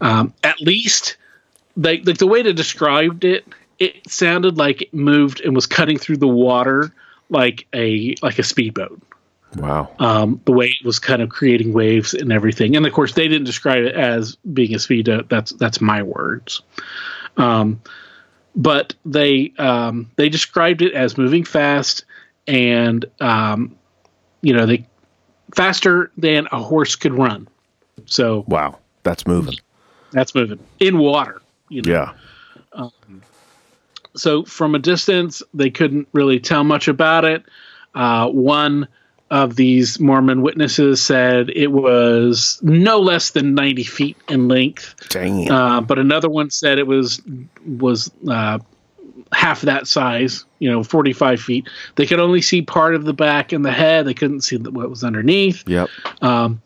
Um, at least, they, like the way they described it, it sounded like it moved and was cutting through the water like a like a speedboat Wow. um, the way it was kind of creating waves and everything. And of course, they didn't describe it as being a speedo. That's that's my words. Um, but they um, they described it as moving fast and um, you know they faster than a horse could run. So wow. That's moving. that's moving in water. You know? Yeah. so from a distance, they couldn't really tell much about it. Uh, one of these Mormon witnesses said it was no less than 90 feet in length, Dang. uh, but another one said it was was uh, half that size, you know, 45 feet. They could only see part of the back and the head. They couldn't see what was underneath. yep. Um,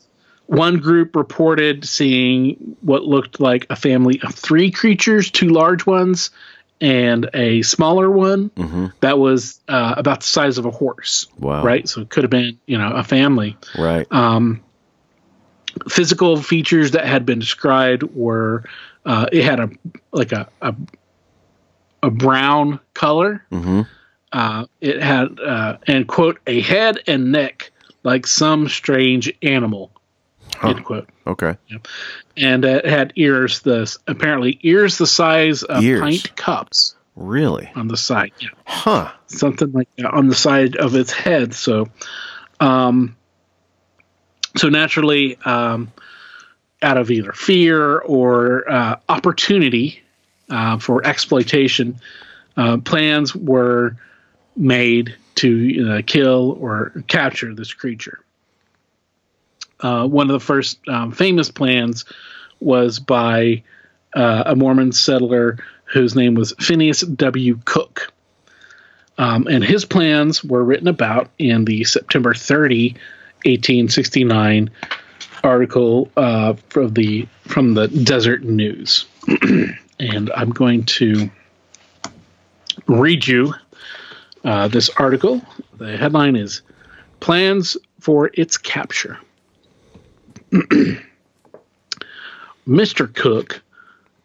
one group reported seeing what looked like a family of three creatures, two large ones and a smaller one hmm that was uh, about the size of a horse. Wow. Right. So it could have been, you know, a family. Right. Um, physical features that had been described were uh, it had a like a a, a brown color. hmm Uh, it had uh, and quote a head and neck like some strange animal. End quote. Okay. And it had ears. The apparently ears the size of Ears. pint cups Really? on the side. Yeah. Huh. something like that on the side of its head. So, um, so naturally, um, out of either fear or uh, opportunity uh, for exploitation, uh, plans were made to uh, kill or capture this creature. Uh, one of the first um, famous plans was by uh, a Mormon settler whose name was Phineas W. Cook. Um, and his plans were written about in the September 30, 1869 article uh, from the from the Deseret News, and I'm going to read you uh, this article. The headline is "Plans for Its Capture." Mr. Cook,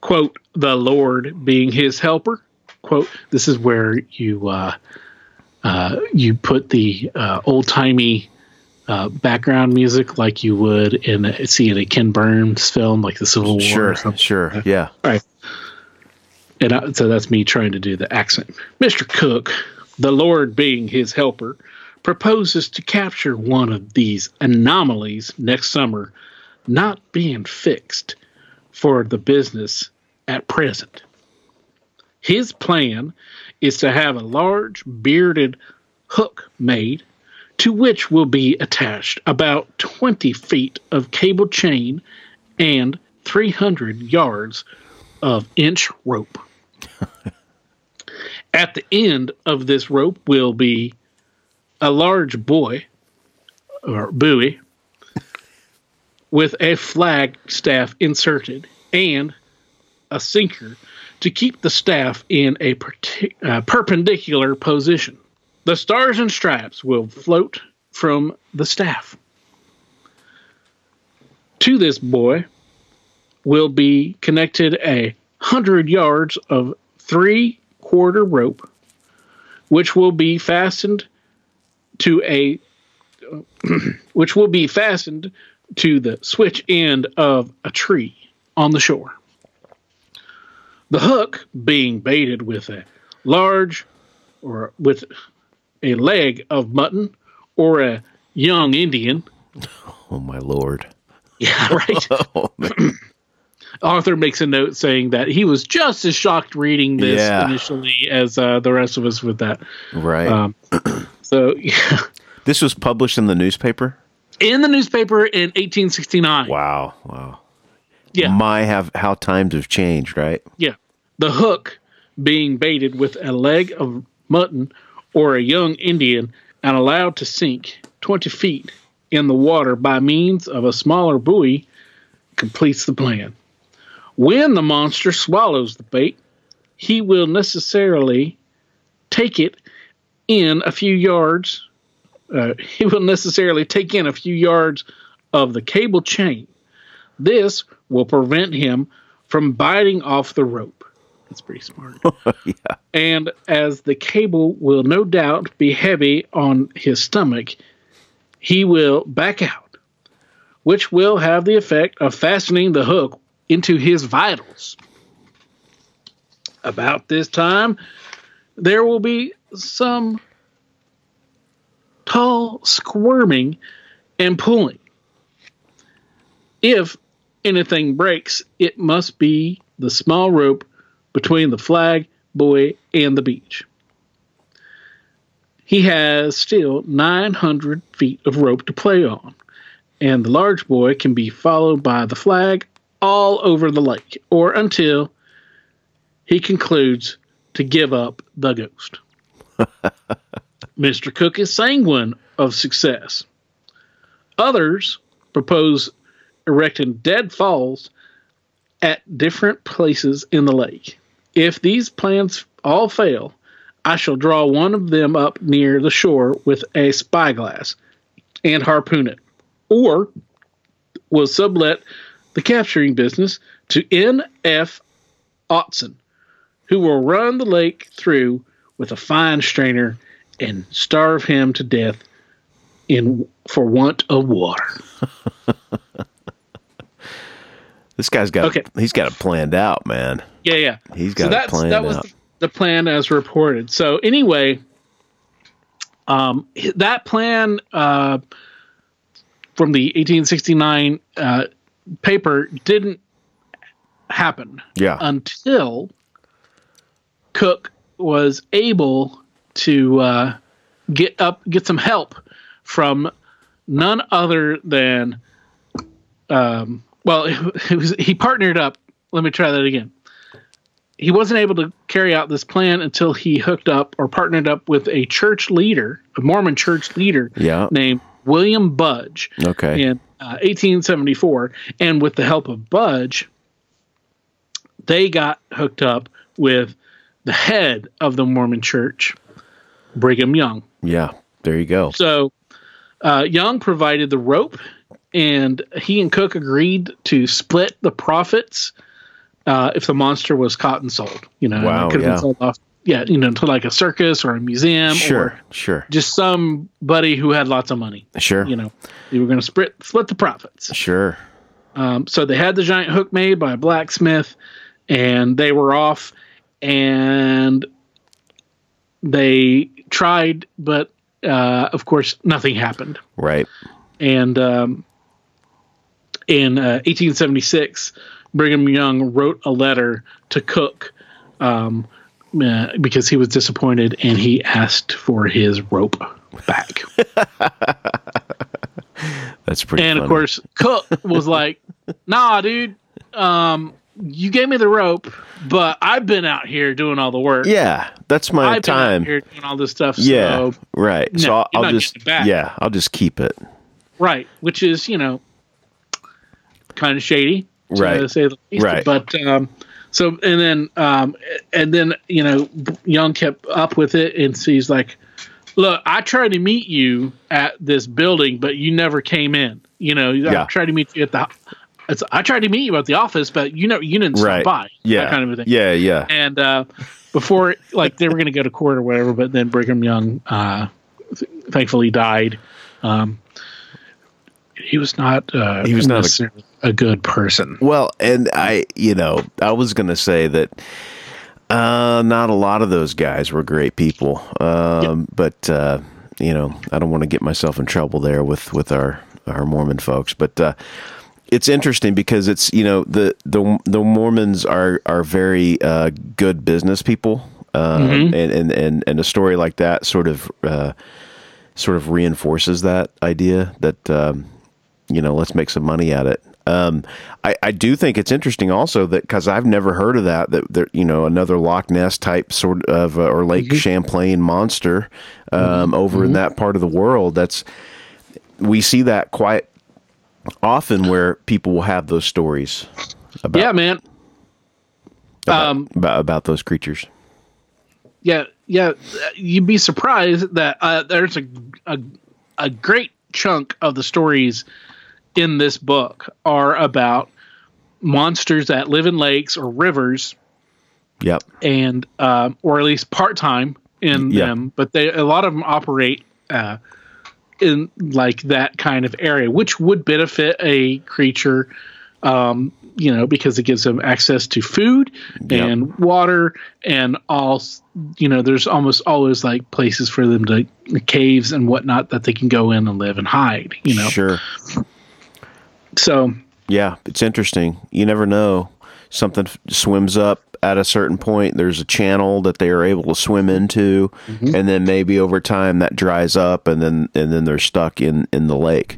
quote, the Lord being his helper, quote. This is where you uh, uh, you put the uh, old timey uh, background music like you would in a, see in a Ken Burns film, like the Civil War. Sure, sure, yeah. All right. And I, so that's me trying to do the accent. Mr. Cook, the Lord being his helper, proposes to capture one of these anomalies next summer, not being fixed for the business at present. His plan is to have a large bearded hook made to which will be attached about 20 feet of cable chain and 300 yards of inch rope. At the end of this rope will be a large buoy or buoy with a flag staff inserted and a sinker to keep the staff in a uh, perpendicular position. The stars and stripes will float from the staff. To this buoy will be connected a hundred yards of three quarter rope, which will be fastened to a which will be fastened to the switch end of a tree on the shore. The hook being baited with a large or with a leg of mutton or a young Indian. Oh my lord. Yeah, right. Oh. Arthur makes a note saying that he was just as shocked reading this Yeah. initially as uh, the rest of us with that. right. Um, so, yeah. this was published in the newspaper. in the newspaper in 1869. Wow. Wow. Yeah. My have how times have changed, right? Yeah. The hook being baited with a leg of mutton or a young Indian and allowed to sink 20 feet in the water by means of a smaller buoy completes the plan. When the monster swallows the bait, he will necessarily take it in a few yards. Uh, he will necessarily take in a few yards of the cable chain. This will prevent him from biting off the rope. That's pretty smart. yeah. And as the cable will no doubt be heavy on his stomach, he will back out, which will have the effect of fastening the hook into his vitals. About this time, there will be some tall squirming and pulling. If anything breaks, it must be the small rope between the flag, buoy, and the beach. He has still 900 feet of rope to play on, and the large buoy can be followed by the flag all over the lake, or until he concludes to give up the ghost. Mr. Cook is sanguine of success. Others propose erecting deadfalls at different places in the lake. If these plans all fail, I shall draw one of them up near the shore with a spyglass and harpoon it, or will sublet the capturing business to N.F. Otson, who will run the lake through with a fine strainer and starve him to death in for want of water. This guy's got Okay. he's got it planned out, man. Yeah, yeah. He's got it that's, planned that was out. the, the plan as reported. So anyway, um, that plan uh, from the 1869 uh, paper didn't happen Yeah. until Cook was able to uh, get up, get some help from none other than, um, well, it was, he partnered up. Let me try that again. He wasn't able to carry out this plan until he hooked up or partnered up with a church leader, a Mormon church leader Yeah. named William Budge Okay. in uh, 1874. And with the help of Budge, they got hooked up with the head of the Mormon church, Brigham Young. Yeah. There you go. So uh, Young provided the rope, and he and Cook agreed to split the profits uh, if the monster was caught and sold. You know, Wow, it could have yeah. been sold off. Yeah, you know, to like a circus or a museum Sure, or sure, just somebody who had lots of money. sure, You know, they were going to split split the profits. sure. Um, so they had the giant hook made by a blacksmith, and they were off, and they tried, but uh, of course nothing happened. Right. And um, in uh, 1876, Brigham Young wrote a letter to Cook um, uh, because he was disappointed, and he asked for his rope back. That's pretty. And of course, Cook was like, "Nah, dude, um, you gave me the rope, but I've been out here doing all the work. yeah, that's my I've been time. out here doing all this stuff. Yeah, So, right. so I'll, I'll just yeah, I'll just keep it. right, which is you know, kind of shady, to Right. say the least. Right. But um, so and then um, and then you know, Young kept up with it, and so like, "Look, I tried to meet you at this building, but you never came in. You know, Yeah. I tried to meet you at the." It's, I tried to meet you at the office, but you know you didn't Right. stop by. Yeah, that kind of a thing. Yeah, yeah. and uh, before like they were going to go to court or whatever but then brigham young uh, th- thankfully died um, he was not uh, He was not a- a, good person. Well, and I, you know, I was going to say that uh, not a lot of those guys were great people, um, but uh, you know, I don't want to get myself in trouble there with with our our Mormon folks, but. Uh, it's interesting because it's you know the the the Mormons are are very uh, good business people, um, and, and and and a story like that sort of uh, sort of reinforces that idea that um, you know let's make some money at it. Um, I, I do think it's interesting also that because I've never heard of that that there you know another Loch Ness type sort of uh, or Lake Champlain monster um, over in that part of the world. That's we see that quite often where people will have those stories about yeah man about, um, about, about those creatures. yeah yeah you'd be surprised that uh, there's a, a a great chunk of the stories in this book are about monsters that live in lakes or rivers Yep. and um, or at least part time in Yeah. them, but they a lot of them operate uh, in like that kind of area, which would benefit a creature, um, you know, because it gives them access to food Yep. and water and all. You know, there's almost always like places for them to caves and whatnot that they can go in and live and hide. You know, Sure. So Yeah, it's interesting. You never know. Something f- swims up at a certain point. There's a channel that they are able to swim into, mm-hmm. and then maybe over time that dries up, and then and then they're stuck in in the lake.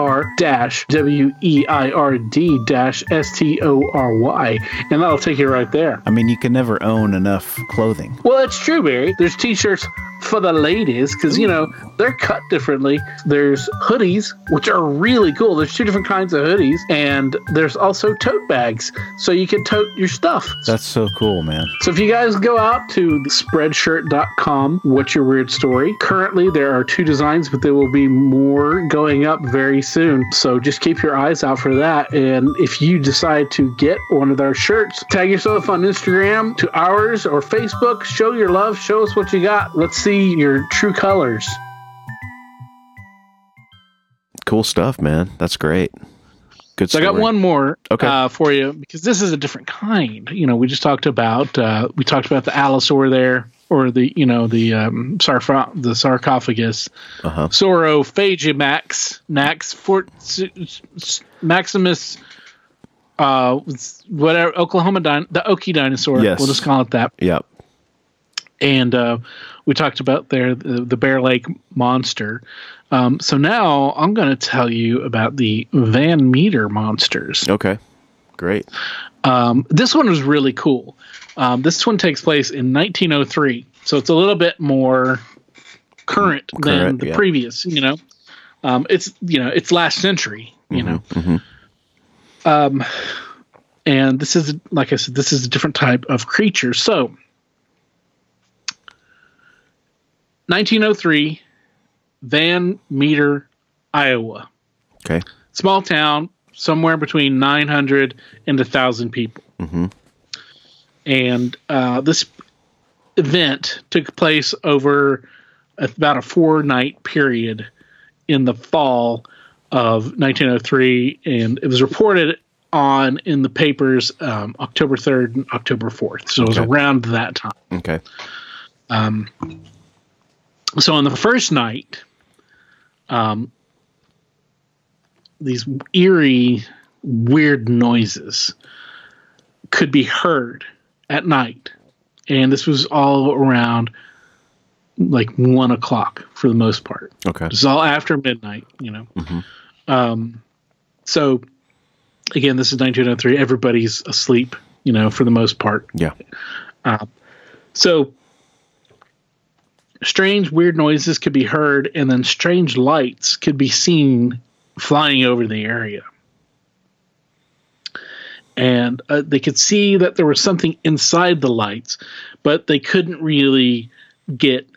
dash W E I R D dash S T O R Y. And that'll take you right there. I mean, you can never own enough clothing. Well, it's true, Barry. There's t-shirts for the ladies because you know they're cut differently. There's hoodies, which are really cool. There's two different kinds of hoodies, and there's also tote bags, so you can tote your stuff. That's so cool, man. So if you guys go out to spreadshirt.com, what's your weird story? Currently, there are two designs, but there will be more going up very soon. So just keep your eyes out for that. And if you decide to get one of their shirts, tag yourself on Instagram to ours or Facebook. Show your love. Show us what you got. Let's see your true colors. Cool stuff, man. That's great. Good So I got one more Okay. uh, for you because this is a different kind. You know, we just talked about uh, we talked about the allosaur there, or the you know the um, sarpho- the sarcophagus, Uh-huh. Saurophagimax, Nax, Fort, Maximus, uh, whatever Oklahoma din- the Okie dinosaur. Yes. We'll just call it that. Yep. And uh, we talked about there the, the Bear Lake monster. Um, so now I'm going to tell you about the Van Meter monsters. Okay. Great. Um, this one was really cool. Um, this one takes place in 1903, so it's a little bit more current, than the yeah. previous. You know, um, it's you know it's last century. You know, mhm. um, and this is like I said, this is a different type of creature. So, 1903, Van Meter, Iowa Okay. small town, somewhere between 900 and 1,000 people. And uh, this event took place over about a four night period in the fall of 1903. And it was reported on in the papers um, October 3rd and October 4th. So it was around that time. Okay. So on the first night, um, these eerie, weird noises could be heard at night, and this was all around like one o'clock for the most part. Okay. This is all after midnight, you know. Um, so again, this is 1903. Everybody's asleep, you know, for the most part. Yeah. So strange, weird noises could be heard, and then strange lights could be seen flying over the area. And uh, they could see that there was something inside the lights, but they couldn't really get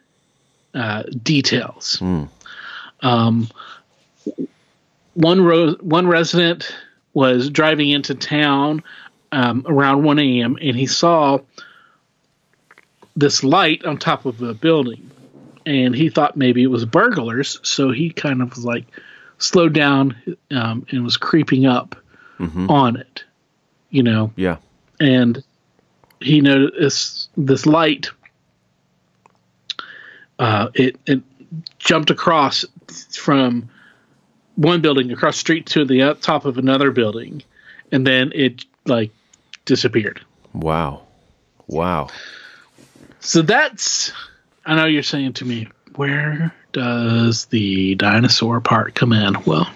uh, details. Um, one ro- one resident was driving into town um, around 1 a.m. and he saw this light on top of a building and he thought maybe it was burglars so he kind of was like slowed down um, and was creeping up on it you know Yeah. and he noticed this, this light uh, it, it jumped across from one building across the street to the top of another building and then it like disappeared Wow. Wow. So that's, I know you're saying to me, where does the dinosaur part come in? Well,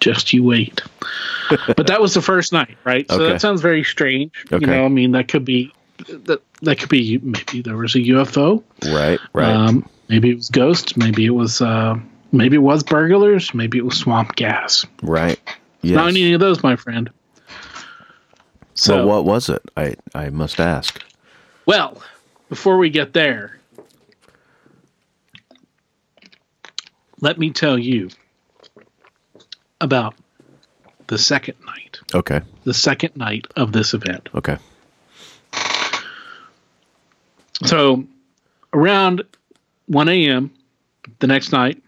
just you wait. but that was the first night, right? So Okay. that sounds very strange. Okay. You know, I mean, that could be that that could be maybe there was a UFO. Right. Right. Um, maybe it was ghosts. Maybe it was uh, maybe it was burglars. Maybe it was swamp gas. right. Yes. Not any of those, my friend. So well, what was it? I I must ask. Well, before we get there, let me tell you about the second night, Okay. the second night of this event. Okay. So, around 1 a.m. the next night,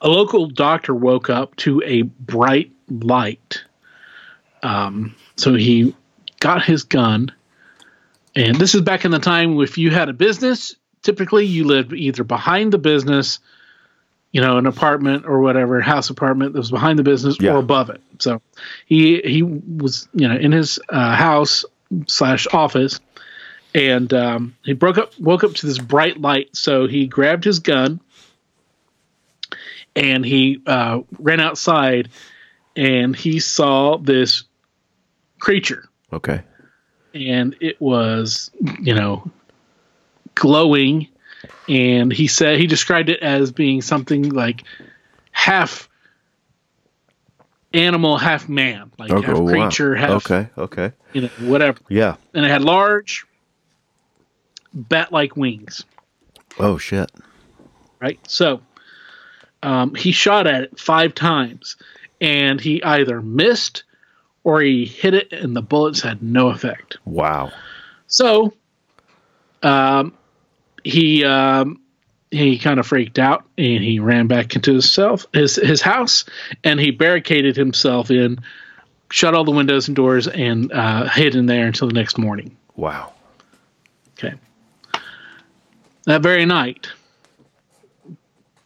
a local doctor woke up to a bright light. Um, so he got his gun, and this is back in the time if you had a business, typically you lived either behind the business, you know, an apartment or whatever, house apartment that was behind the business Yeah. or above it. So he he was you know in his uh, house slash office and um, he broke up woke up to this bright light so he grabbed his gun and he uh, ran outside and he saw this creature Okay. and it was you know glowing and he said he described it as being something like half animal half man like Okay. half wow. creature half Okay. Okay. you know whatever Yeah. and it had large bat-like wings Oh shit. right so um, he shot at it five times and he either missed or he hit it and the bullets had no effect Wow. so um, he um, he kind of freaked out and he ran back into his self his his house and he barricaded himself in shut all the windows and doors and uh, hid in there until the next morning Wow. Okay. That very night,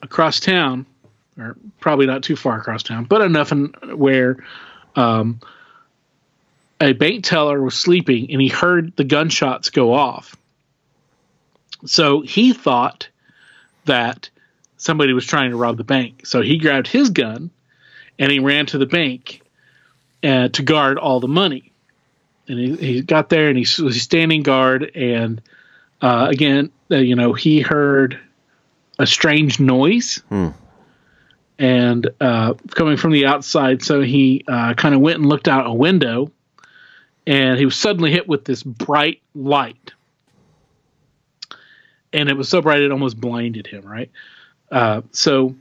across town, or probably not too far across town, but enough in, where um, a bank teller was sleeping and he heard the gunshots go off. So he thought that somebody was trying to rob the bank. So he grabbed his gun and he ran to the bank uh, to guard all the money. And he, he got there and he was standing guard. And uh, again, uh, you know, he heard a strange noise and uh, coming from the outside. So he uh, kind of went and looked out a window and he was suddenly hit with this bright light. And it was so bright it almost blinded him, right? Uh, so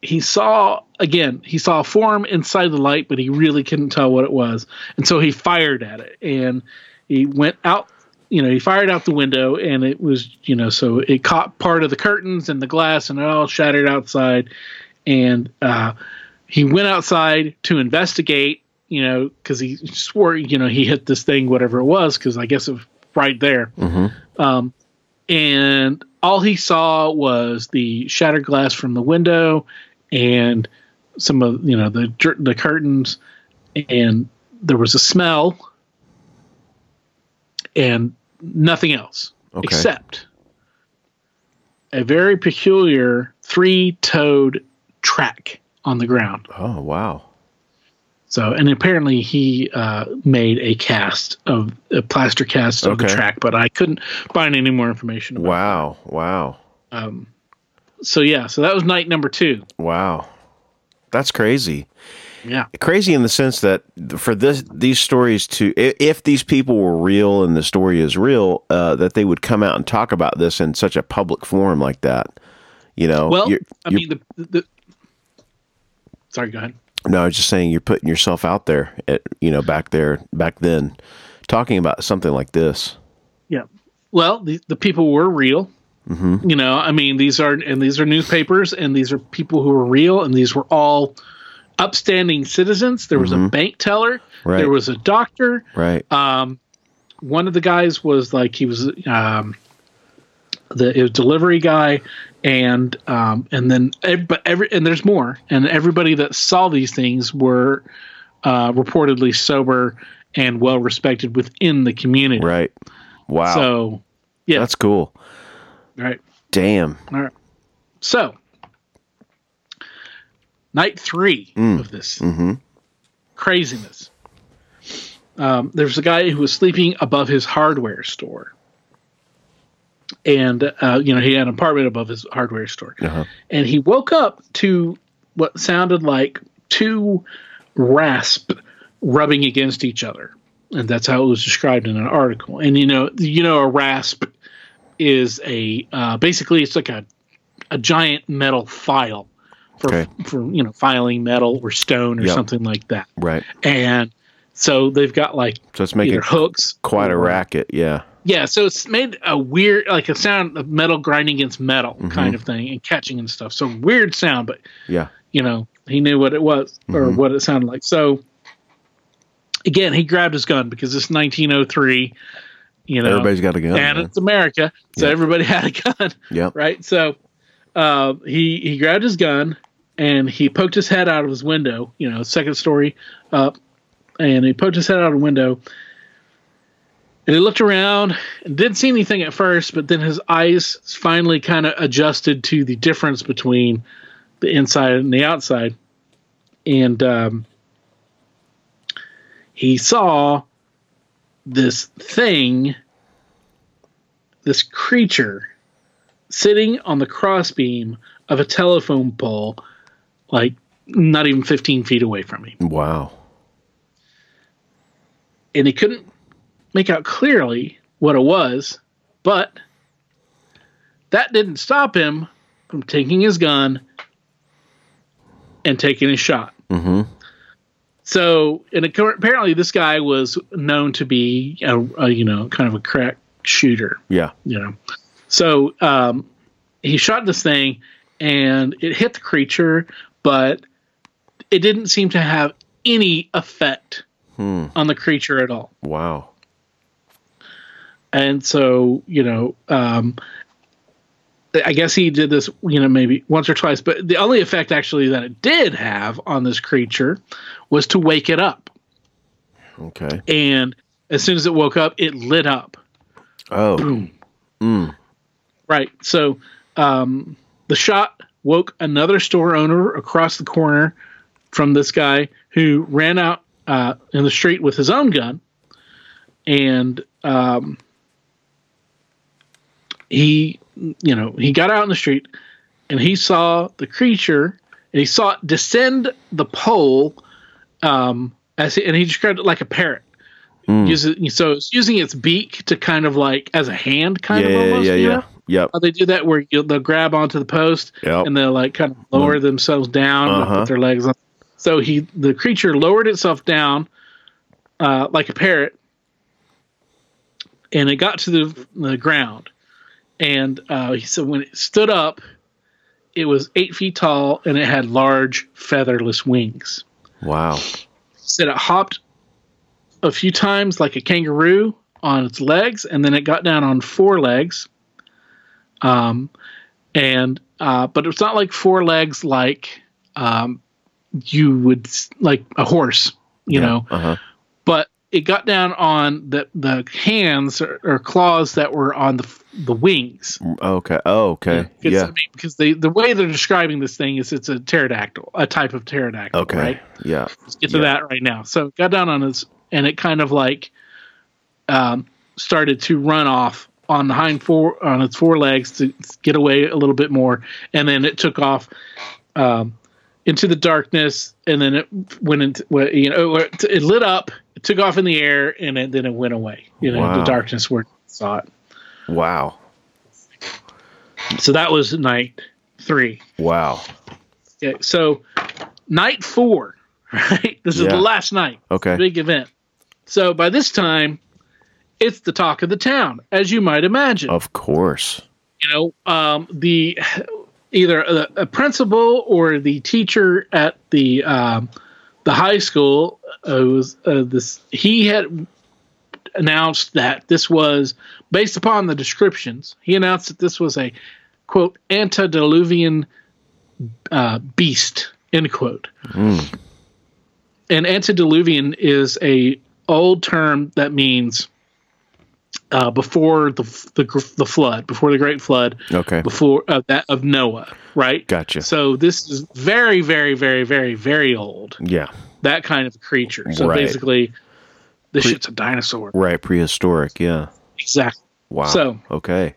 he saw again he saw a form inside the light but he really couldn't tell what it was. And so he fired at it and he went out you know he fired out the window and it was you know so it caught part of the curtains and the glass and it all shattered outside. And uh, he went outside to investigate you know because he swore you know he hit this thing whatever it was because i guess it was right there. Um, and all he saw was the shattered glass from the window and some of you know the the curtains and there was a smell and nothing else Okay. except a very peculiar three-toed track on the ground Oh wow. So and apparently he uh, made a cast of a plaster cast of the track but i couldn't find any more information about Wow. Wow. um, so yeah, so that was night number two. Wow. That's crazy. Yeah, Crazy in the sense that for this these stories to if these people were real and the story is real, uh, that they would come out and talk about this in such a public forum like that. You know. well, you're- I you're- mean the, the. Sorry, go ahead. No, I was just saying you're putting yourself out there at you know back there back then, talking about something like this. Yeah. Well, the the people were real. Mm-hmm. You know, I mean, these are and these are newspapers, and these are people who are real, and these were all upstanding citizens. There was a bank teller. Mm-hmm. Right. There was a doctor. Right. Um, one of the guys was like he was um, the delivery guy, and um, and then but every and there's more, and everybody that saw these things were uh, reportedly sober and well respected within the community. right. Wow. So yeah, That's cool. right. Damn. All right. So, night three of this craziness. Um, there's a guy who was sleeping above his hardware store. And, uh, you know, he had an apartment above his hardware store. And he woke up to what sounded like two rasp rubbing against each other. And that's how it was described in an article. And, you know, you know, a rasp is a uh, basically it's like a a giant metal file for Okay. for you know filing metal or stone or Yep. something like that. Right. And so they've got like So it's making hooks, quite a racket. Yeah. Yeah, so it's made a weird like a sound of metal grinding against metal Mm-hmm. kind of thing and catching and stuff. So weird sound, but Yeah. you know he knew what it was or Mm-hmm. what it sounded like. So again, he grabbed his gun because it's 1903. You know, Everybody's got a gun. and man. it's America, so Yeah. everybody had a gun, Yeah, right? So uh, he he grabbed his gun and he poked his head out of his window, you know, second story up, and he poked his head out of the window. And he looked around and didn't see anything at first, but then his eyes finally kind of adjusted to the difference between the inside and the outside. And um, he saw this thing, this creature, sitting on the crossbeam of a telephone pole, like not even 15 feet away from him. Wow. And he couldn't make out clearly what it was, but that didn't stop him from taking his gun and taking a shot. Mm-hmm. So, and apparently, this guy was known to be, a, a, you know, kind of a crack shooter. Yeah. you know. So um, he shot this thing, and it hit the creature, but it didn't seem to have any effect on the creature at all. Wow. And so, you know, um, I guess he did this, you know, maybe once or twice, but the only effect actually that it did have on this creature was to wake it up. Okay. And as soon as it woke up, it lit up. Oh. Boom. Right. So um, the shot woke another store owner across the corner from this guy who ran out uh, in the street with his own gun, and um, he, you know, he got out in the street and he saw the creature and he saw it descend the pole, um, as he, and he described it like a parrot. Using, so it's using its beak to kind of like as a hand, kind Yeah, of almost. yeah, you yeah. Yep. How they do that where you, they'll grab onto the post Yep. and they'll like kind of lower themselves down, and Uh-huh. put their legs on. So he, the creature, lowered itself down uh, like a parrot, and it got to the, the ground. And uh, he said when it stood up, it was eight feet tall and it had large featherless wings. Wow. He said it hopped a few times like a kangaroo on its legs, and then it got down on four legs. Um, and uh, but it's not like four legs like um, you would like a horse, you know. Uh huh. But it got down on the the hands or, or claws that were on the the wings. Okay. Oh, okay. Because, Yeah. I mean, because they the way they're describing this thing is it's a pterodactyl, a type of pterodactyl. Okay. Right. Yeah. Let's get to Yeah. that right now. So it got down on its and it kind of like um, started to run off on the hind four on its four legs to get away a little bit more, and then it took off um, into the darkness, and then it went into you know it, it lit up, it took off in the air, and it, then it went away. You know, Wow. the darkness where it saw it. Wow. So that was night three. Wow. Okay, so night four, right? This is Yeah. the last night. Okay. Big event. So by this time, it's the talk of the town, as you might imagine. Of course. You know, um, the either a, a principal or the teacher at the um, the high school uh, was uh, this. He had announced that this was based upon the descriptions. He announced that this was a quote antediluvian uh, beast end quote. And antediluvian is a old term that means uh, before the, the the flood, before the great flood, Okay. before uh, that of Noah, right? Gotcha. So this is very, very, very, very, very old. Yeah. That kind of creature. So Right. basically, this shit's a dinosaur. Right. Prehistoric. Yeah. Exactly. Wow. So- Okay.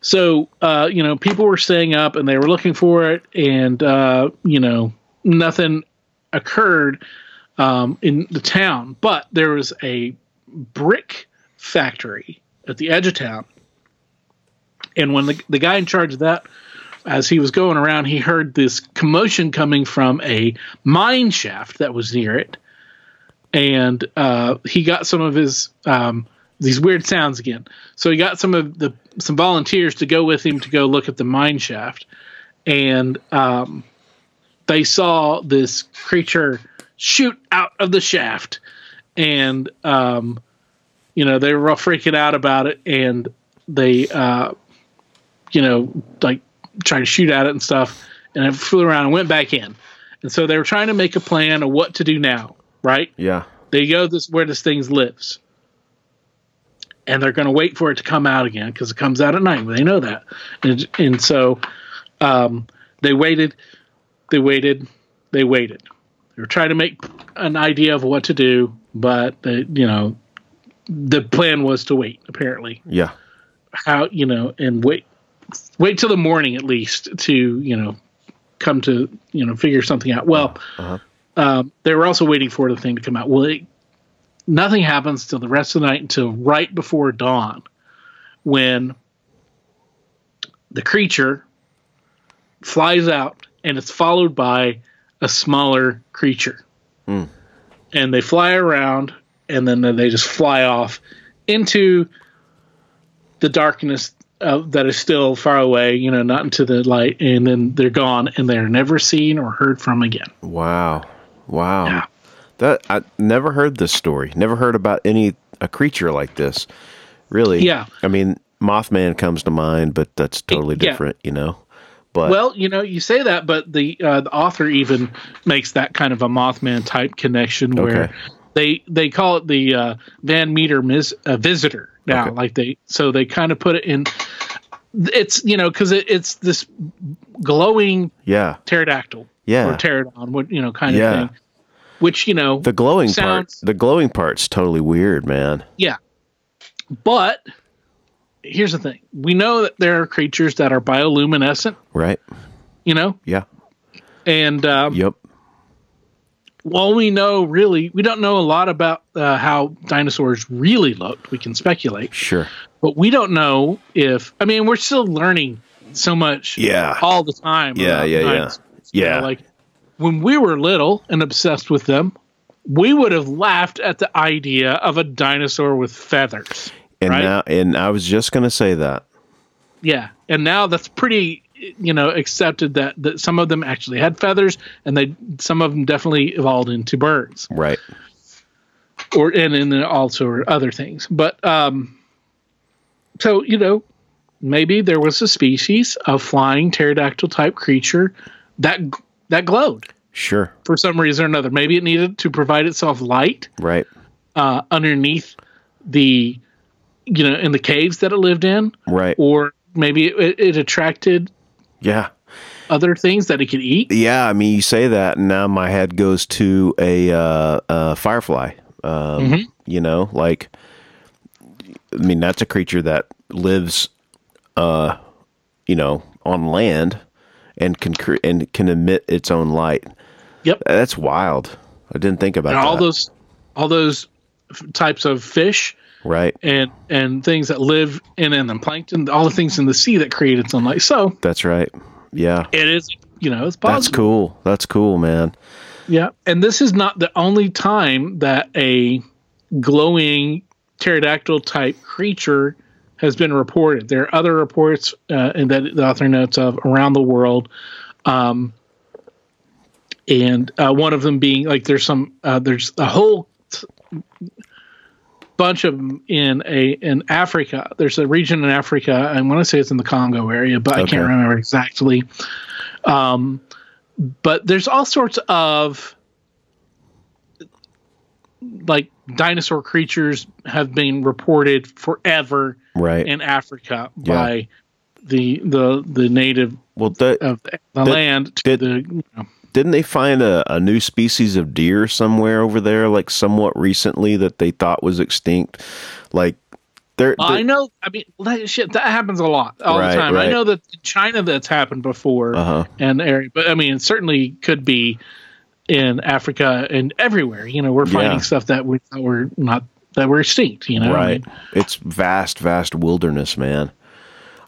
So, uh, you know, people were staying up and they were looking for it, and uh, you know, nothing occurred um, in the town. But there was a brick factory at the edge of town, and when the the guy in charge of that, as he was going around, he heard this commotion coming from a mine shaft that was near it, and uh, he got some of his um, these weird sounds again. So he got some of the some volunteers to go with him to go look at the mine shaft, and um, they saw this creature shoot out of the shaft, and um, you know they were all freaking out about it, and they uh, you know like tried to shoot at it and stuff, and it flew around and went back in, and so they were trying to make a plan of what to do now, right? Yeah. they go this where this thing lives and they're going to wait for it to come out again because it comes out at night they know that and, and so um, they waited they waited they waited they were trying to make an idea of what to do but they, you know the plan was to wait apparently. Yeah. how you know and wait wait till the morning at least to you know come to you know figure something out. Well um, they were also waiting for the thing to come out. Well it, nothing happens till the rest of the night until right before dawn when the creature flies out and it's followed by a smaller creature. And they fly around and then they just fly off into the darkness uh, that is still far away, you know, not into the light, and then they're gone and they're never seen or heard from again. Wow. Wow. Yeah. That I never heard this story. Never heard about any a creature like this. Really. Yeah. I mean, Mothman comes to mind, but that's totally Yeah. different, you know. But Well, you know, you say that, but the uh, the author even makes that kind of a Mothman type connection where Okay. They they call it the uh, Van Meter mis- uh, visitor now. Okay. Like they so they kind of put it in. It's you know because it, it's this glowing yeah. pterodactyl. Yeah. or pterodon, what you know, kind of Yeah. thing. Which you know, The glowing sounds- part. The glowing part's totally weird, man. yeah. But here's the thing: we know that there are creatures that are bioluminescent. Right? You know, Yeah. and um, Yep. While we know really, we don't know a lot about uh, how dinosaurs really looked. We can speculate, Sure. but we don't know if. I mean, we're still learning so much. Yeah. all the time. Yeah, yeah, yeah. You Yeah. know, like when we were little and obsessed with them, we would have laughed at the idea of a dinosaur with feathers. And right? now, and I was just gonna say that. Yeah, and now that's pretty, you know, accepted that that some of them actually had feathers, and they some of them definitely evolved into birds, Right. or and and then also other things. But um, so you know, maybe there was a species of flying pterodactyl type creature that that glowed Sure. for some reason or another. Maybe it needed to provide itself light Right. uh, underneath the, you know, in the caves that it lived in, Right. or maybe it, it attracted Yeah. other things that it could eat. Yeah, I mean, you say that, and now my head goes to a uh, uh, firefly. Um, Mm-hmm. You know, like, I mean, that's a creature that lives, uh, you know, on land and can cre- and can emit its own light. Yep. That's wild. I didn't think about And that. all those, all those types of fish right. and and things that live in and the plankton, all the things in the sea that create its own light. So That's right. Yeah. it is, you know, it's possible. That's cool. That's cool, man. Yeah, and this is not the only time that a glowing pterodactyl type creature has been reported. There are other reports, uh, and that the author notes of around the world, um, and uh, one of them being like there's some uh, there's a whole bunch of them in a in Africa. There's a region in Africa. I want to say it's in the Congo area, but I can't remember exactly. Um, but there's all sorts of like dinosaur creatures have been reported forever Right. in Africa Yeah. by the the the native well, that, of the, land to the you know, didn't they find a, a new species of deer somewhere over there, like somewhat recently, that they thought was extinct? Like, they're, I they're know. I mean, that shit that happens a lot all Right, the time. right. I know that in China that's happened before, Uh-huh. and area, but I mean, it certainly could be in Africa and everywhere. You know, we're finding Yeah. stuff that we thought were not that were extinct. You know, I right. mean, It's vast, vast wilderness, man.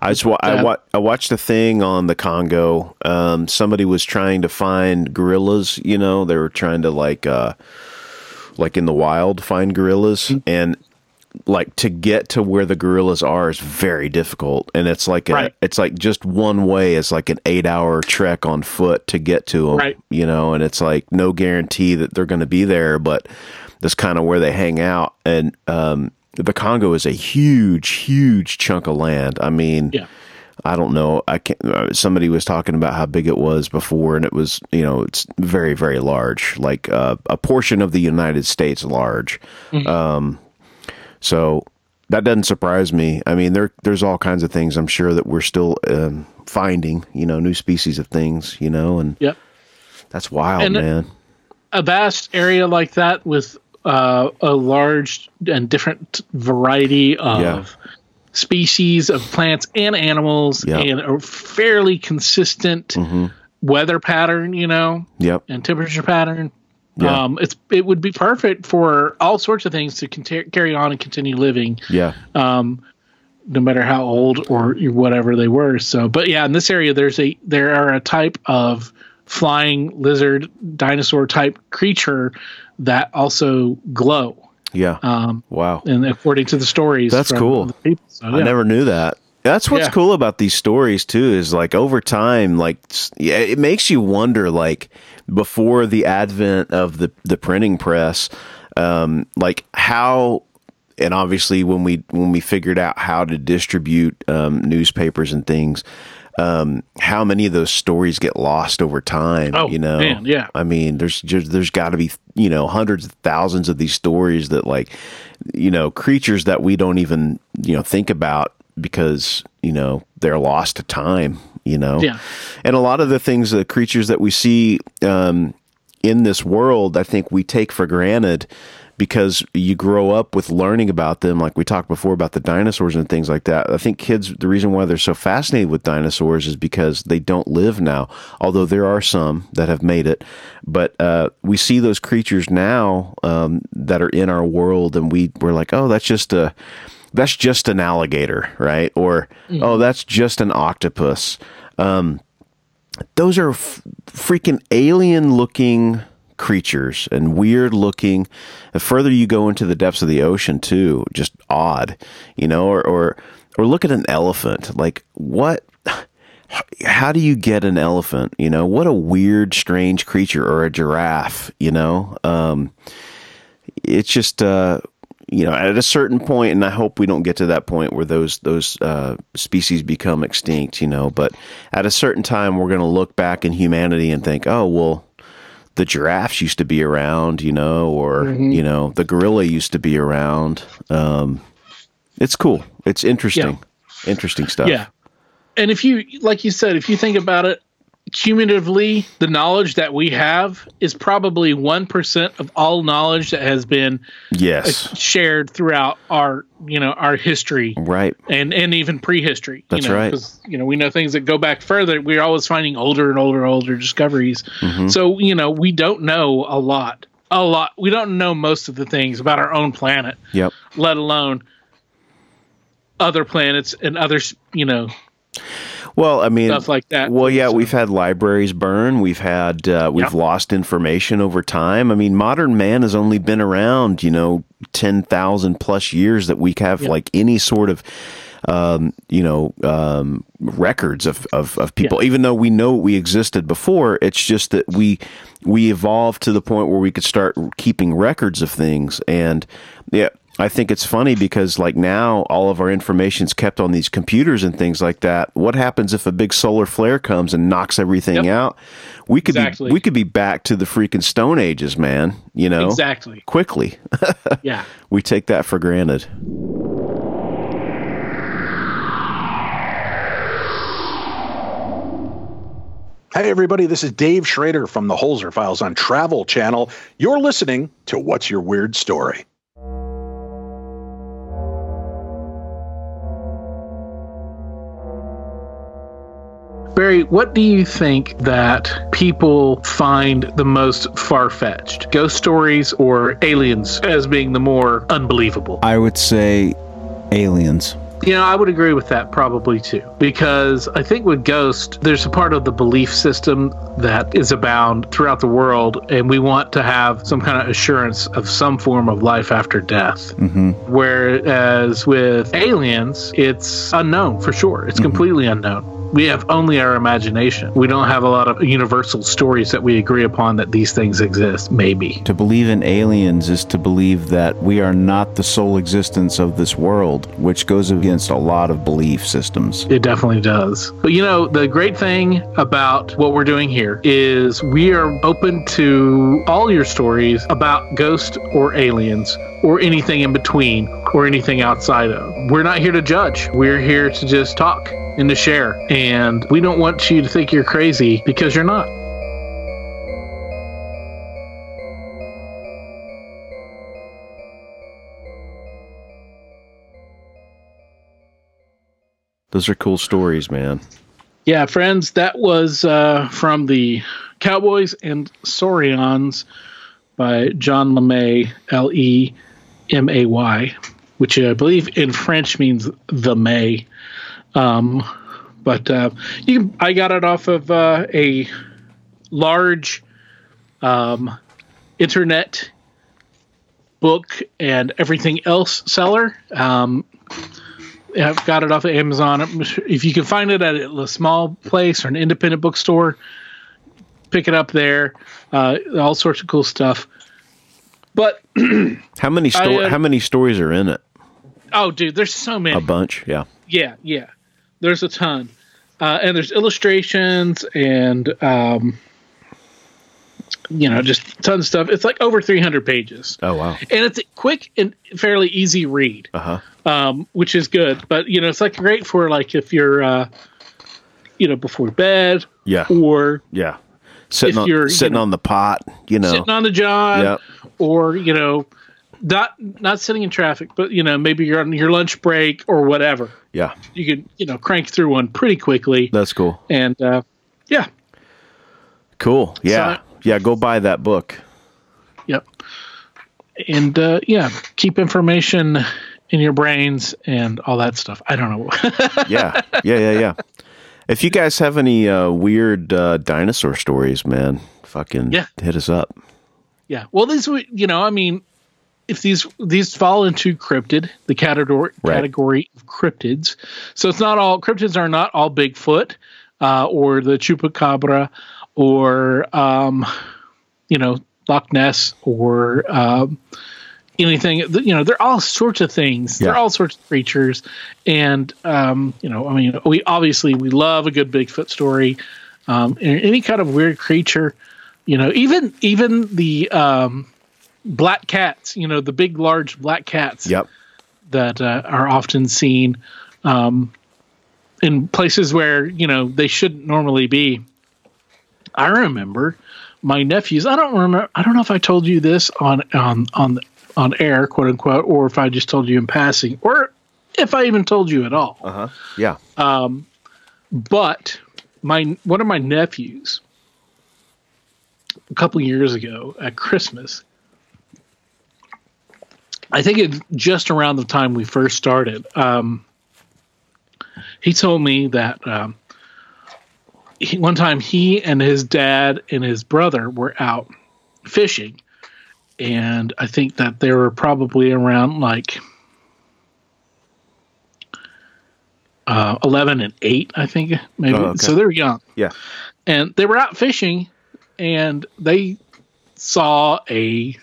I just wa- I, wa- I watched a thing on the Congo. Um, somebody was trying to find gorillas. You know, they were trying to like, uh, like in the wild, find gorillas, Mm-hmm. and like to get to where the gorillas are is very difficult. And it's like a, Right. it's like just one way. It's like an eight hour trek on foot to get to them. Right. You know, and it's like no guarantee that they're going to be there, but that's kind of where they hang out. And um, the Congo is a huge, huge chunk of land. I mean, Yeah. I don't know. I can't. uh, Somebody was talking about how big it was before, and it was, you know, it's very, very large, like uh, a portion of the United States large. Um, so that doesn't surprise me. I mean, there, there's all kinds of things I'm sure that we're still um, finding, you know, new species of things, you know, and Yep. that's wild, And- man. a vast area like that with uh, a large and different variety of Yeah. species of plants and animals Yeah. and a fairly consistent weather pattern, you know, Yep. and temperature pattern. Yeah. Um, it's it would be perfect for all sorts of things to conti- carry on and continue living, Yeah. Um, no matter how old or whatever they were. So, but yeah, in this area, there's a there are a type of flying lizard dinosaur type creature that also glow. Yeah. Um, wow. and according to the stories, That's cool. people. So, I never knew that. That's what's Yeah. cool about these stories too. Is like over time, like yeah, it makes you wonder. Like before the advent of the the printing press, um, like how, and obviously when we when we figured out how to distribute um, newspapers and things, um, how many of those stories get lost over time? Oh, you know, man, yeah. I mean, there's just there's got to be you know hundreds of thousands of these stories that like you know creatures that we don't even you know think about because you know they're lost to time you know. Yeah. And a lot of the things, the creatures that we see um, in this world, I think we take for granted because you grow up with learning about them like we talked before about the dinosaurs and things like that. I think kids the reason why they're so fascinated with dinosaurs is because they don't live now although there are some that have made it. But uh, we see those creatures now um, that are in our world and we we're like oh that's just a that's just an alligator right? Or oh that's just an octopus. Um, those are f- freaking alien looking creatures and weird looking. The further you go into the depths of the ocean, too, just odd, you know, or, or, or look at an elephant. Like, what? How do you get an elephant? You know, what a weird, strange creature, or a giraffe, you know? Um, it's just, uh, you know, at a certain point, and I hope we don't get to that point where those those uh, species become extinct. You know, but at a certain time, we're going to look back in humanity and think, oh well, the giraffes used to be around, you know, or you know, the gorilla used to be around. Um, it's cool. It's interesting. Interesting stuff. Yeah. And if you, like you said, if you think about it, cumulatively, the knowledge that we have is probably 1% of all knowledge that has been Yes. shared throughout our, you know, our history Right. and, and even prehistory. That's you know, right. 'cause, you know, we know things that go back further. We're always finding older and older, and older discoveries. Mm-hmm. So, you know, we don't know a lot. A lot. We don't know most of the things about our own planet, Yep. let alone other planets and others, you know, Well, I mean, Stuff like that. Well, yeah, So- we've had libraries burn. We've had uh, we've Yep. lost information over time. I mean, modern man has only been around, you know, ten thousand plus years that we have like any sort of. Um, you know, um, records of, of, of people. Yeah. Even though we know we existed before, it's just that we we evolved to the point where we could start keeping records of things. And yeah, I think it's funny because like now all of our information's kept on these computers and things like that. What happens if a big solar flare comes and knocks everything Yep. out? We could Exactly. be we could be back to the freaking stone ages, man, you know. Exactly. Quickly. Yeah. we take that for granted. Hey, everybody, this is Dave Schrader from the Holzer Files on Travel Channel. You're listening to What's Your Weird Story? Barry, what do you think that people find the most far fetched? Ghost stories or aliens as being the more unbelievable? I would say aliens. You know, I would agree with that probably too. Because I think with Ghost, there's a part of the belief system that is abound throughout the world, and we want to have some kind of assurance of some form of life after death. Mm-hmm. Whereas with aliens, it's unknown for sure. It's mm-hmm. completely unknown. We have only our imagination. We don't have a lot of universal stories that we agree upon that these things exist, maybe. To believe in aliens is to believe that we are not the sole existence of this world, which goes against a lot of belief systems. It definitely does. But you know, the great thing about what we're doing here is we are open to all your stories about ghosts or aliens or anything in between or anything outside of. We're not here to judge. We're here to just talk and to share. And we don't want you to think you're crazy because you're not. Those are cool stories, man. Yeah, friends, that was uh, from the Cowboys and Saurians by John LeMay, L E M A Y, which I believe in French means the May. Um, but uh, you, I got it off of uh, a large um, internet book and everything else seller. Um, I've got it off of Amazon. If you can find it at a small place or an independent bookstore, pick it up there. Uh, all sorts of cool stuff. But How many sto- I, uh, how many stories are in it? Oh, dude, there's so many. A bunch, yeah. Yeah, yeah. There's a ton. Uh, and there's illustrations and, um, you know, just tons of stuff. It's like over 300 pages. Oh wow. And it's a quick and fairly easy read, Uh huh. um, which is good. But, you know, it's like great for like if you're, uh, you know, before bed, Yeah. or Yeah. Sitting If on you're, you sitting know, on the pot, you know. sitting on the job, Yep. or you know, not not sitting in traffic, but you know, maybe you're on your lunch break or whatever. yeah. You could you know crank through one pretty quickly, That's cool. and uh, yeah, Cool. Yeah. So- yeah, go buy that book. Yep. And uh, yeah, keep information in your brains and all that stuff. I don't know. Yeah. Yeah, yeah, yeah. If you guys have any uh, weird uh, dinosaur stories, man, fucking Yeah. hit us up. yeah. Well, would you know, I mean, if these these fall into cryptid, the category Right. category of cryptids. So it's not all cryptids are not all Bigfoot uh, or the chupacabra or um, you know Loch Ness or um, anything. You know, they're all sorts of things. Yeah. They're all sorts of creatures, and um, you know, I mean, we obviously we love a good Bigfoot story. Um, and any kind of weird creature, you know, even even the um, black cats, you know, the big, large black cats Yep. that uh, are often seen um, in places where you know they shouldn't normally be. I remember my nephews. I don't remember. I don't know if I told you this on on on on air, quote unquote, or if I just told you in passing, or if I even told you at all. Uh-huh. Yeah. But my one of my nephews, a couple years ago at Christmas, I think it just around the time we first started. Um, he told me that um, he, one time he and his dad and his brother were out fishing, and I think that they were probably around like uh, eleven and eight. I think maybe Oh, okay. so they're young Yeah. and they were out fishing and they saw a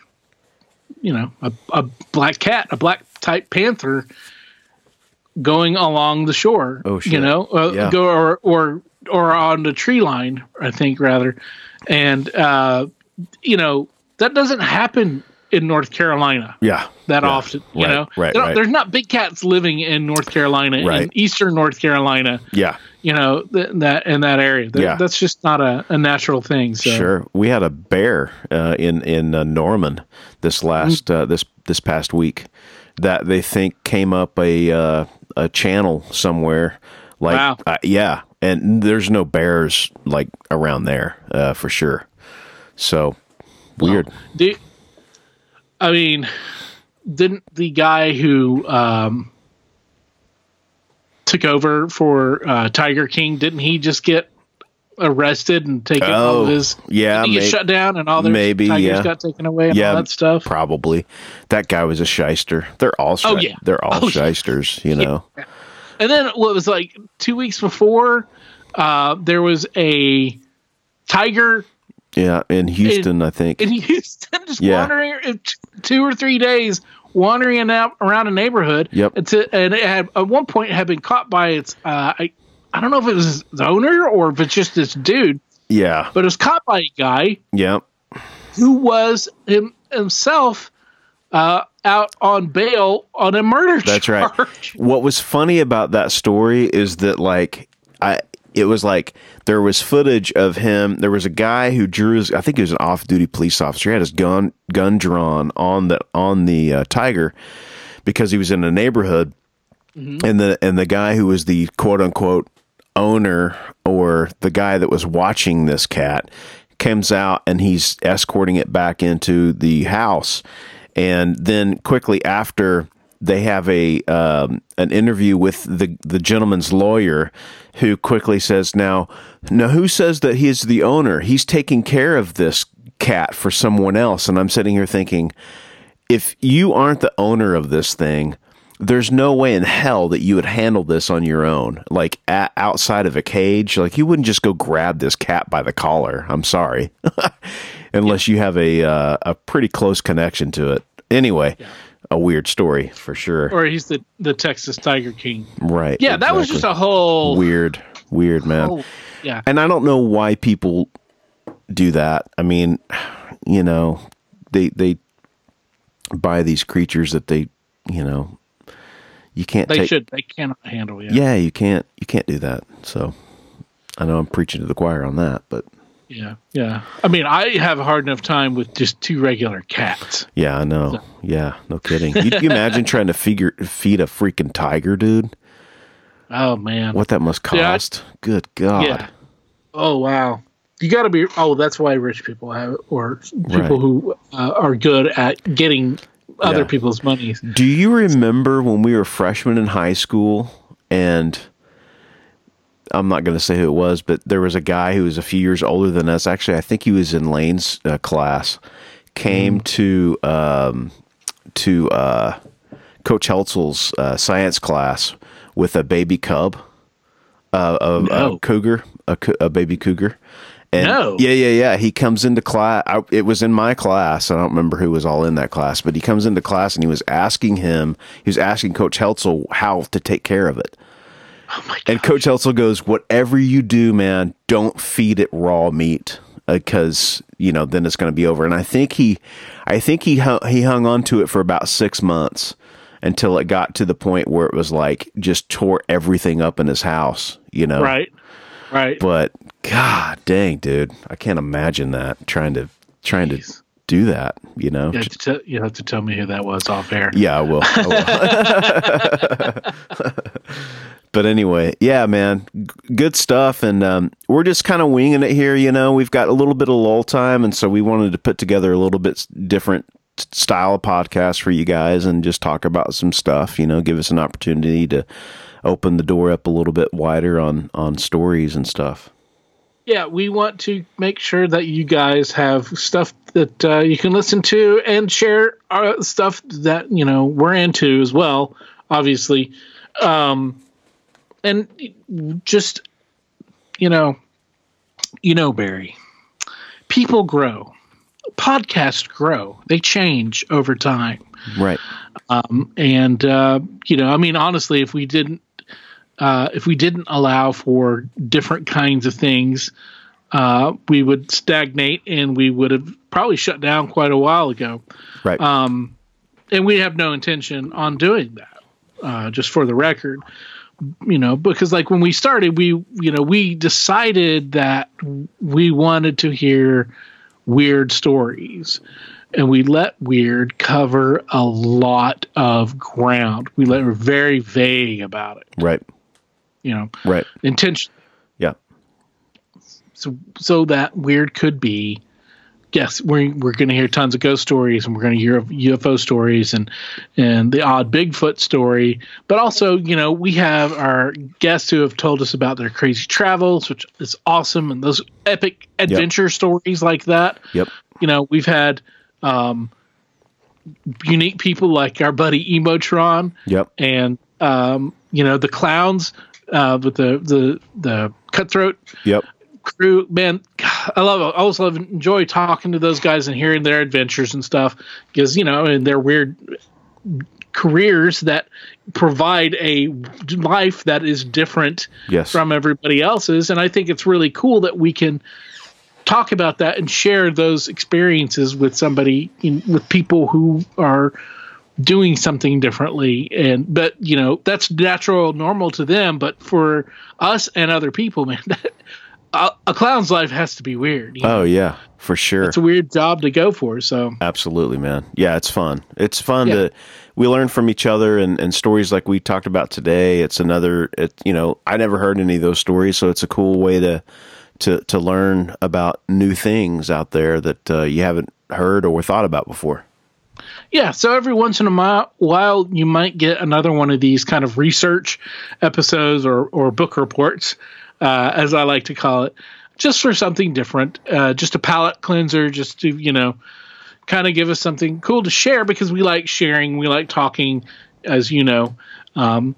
you know a, a black cat a black type panther going along the shore Oh, shit. you know uh, Yeah. go or or or on the tree line i think rather and uh you know that doesn't happen in north carolina Yeah. that Yeah. often you Right, know right, right. there's not big cats living in north carolina Right. in eastern north carolina Yeah. you know th- that in that area That- Yeah. that's just not a, a natural thing so Sure. We had a bear uh, in in uh, Norman this last uh, this this past week that they think came up a uh, a channel somewhere. Like Wow. uh, yeah, and there's no bears like around there uh, for sure. So weird. Do, I mean, didn't the guy who um, took over for uh, Tiger King? Didn't he just get arrested and taken all Oh, of his? yeah, he get may- shut down and all their maybe, tigers yeah. got taken away and Yeah, all that stuff. Probably that guy was a shyster. They're all Oh, yeah. they're all Oh, yeah. shysters. You know. And then what was like two weeks before, uh, there was a tiger Yeah, in Houston, I think. in Houston, just Yeah. wandering uh, two or three days, wandering out around a neighborhood. Yep. It's a, and it had at one point had been caught by its. Uh, I I don't know if it was the owner or if it's just this dude, yeah, but it was caught by a guy Yep. who was him, himself uh, out on bail on a murder That's right. What was funny about that story is that like I it was like there was footage of him. There was a guy who drew his. I think he was an off-duty police officer. He had his gun gun drawn on the on the uh, tiger because he was in a neighborhood, and the and the guy who was the quote unquote owner or the guy that was watching this cat comes out and he's escorting it back into the house. And then quickly after they have a um, an interview with the the gentleman's lawyer who quickly says now now who says that he's the owner? He's taking care of this cat for someone else. And I'm sitting here thinking if you aren't the owner of this thing, there's no way in hell that you would handle this on your own, like outside of a cage. Like you wouldn't just go grab this cat by the collar. I'm sorry, unless you have a uh, a pretty close connection to it. Anyway, a weird story for sure. Or he's the, the Texas Tiger King. right? Yeah, that was just a whole. weird, weird man. whole- yeah. And I don't know why people do that. I mean, you know, they they buy these creatures that they, you know, you can't They take. should. They cannot handle it. Yeah, you can't. You can't do that. So, I know I'm preaching to the choir on that, but Yeah, yeah. I mean, I have a hard enough time with just two regular cats. yeah, I know. Yeah, no kidding. You, you imagine trying to figure feed a freaking tiger, dude? Oh man. What that must Yeah, I- cost? Good God. Yeah. Oh wow. You got to be. Oh, that's why rich people have, or people Right. who uh, are good at getting other Yeah. people's money. Do you remember when we were freshmen in high school and I'm not going to say who it was, but there was a guy who was a few years older than us. Actually, I think he was in Lane's uh, class. Came to um, to uh, Coach Heltzel's uh, science class with a baby cub, uh, a, No. a cougar, a, a baby cougar. And No. yeah, yeah, yeah. He comes into class. I, it was in my class. I don't remember who was all in that class, but he comes into class and he was asking him. He was asking Coach Heltzel how to take care of it. Oh my god. And Coach Heltzel goes, "Whatever you do, man, don't feed it raw meat uh, because you know then it's going to be over." And I think he, I think he hung, he hung on to it for about six months until it got to the point where it was like just tore everything up in his house. You know, Right. Right. But God dang, dude, I can't imagine that trying to trying to do that. You know, You have, to tell, you have to tell me who that was off air. yeah, I will. I will. but anyway, yeah, man, g- good stuff. And um, we're just kind of winging it here. You know, we've got a little bit of lull time, and so we wanted to put together a little bit different style of podcast for you guys and just talk about some stuff. You know, give us an opportunity to open the door up a little bit wider on on stories and stuff. Yeah, we want to make sure that you guys have stuff that uh, you can listen to and share our stuff that you know we're into as well. Obviously, um, and just you know, you know, Barry, people grow, podcasts grow, they change over time Right. and uh, you know, I mean, honestly, if we didn't, uh, if we didn't allow for different kinds of things, uh, we would stagnate, and we would have probably shut down quite a while ago. Right. And we have no intention on doing that. Uh, just for the record, you know, because like when we started, we you know we decided that we wanted to hear weird stories and we let weird cover a lot of ground. We let we're very vague about it, right. You know, Right. intention Yeah. so so that weird could be yes we're, we're going to hear tons of ghost stories and we're going to hear ufo stories and and the odd bigfoot story but also you know we have our guests who have told us about their crazy travels which is awesome and those epic adventure stories like that Yep. you know we've had um unique people like our buddy emotron Yep. and um you know the clowns uh with the the the cutthroat Yep. crew man i love i always love enjoy talking to those guys and hearing their adventures and stuff because you know and their weird careers that provide a life that is different Yes. from everybody else's and i think it's really cool that we can talk about that and share those experiences with somebody in, with people who are doing something differently and but you know that's natural normal to them but for us and other people man that, a, a clown's life has to be weird you know? Oh yeah, for sure. it's a weird job to go for so Absolutely, man. Yeah, it's fun. It's fun Yeah. to we learn from each other and, and stories like we talked about today. It's another it you know, I never heard any of those stories, so it's a cool way to to to learn about new things out there that uh, you haven't heard or thought about before. Yeah so every once in a while you might get another one of these kind of research episodes or or book reports uh, as i like to call it just for something different uh, just a palate cleanser just to you know kind of give us something cool to share because we like sharing we like talking as you know um,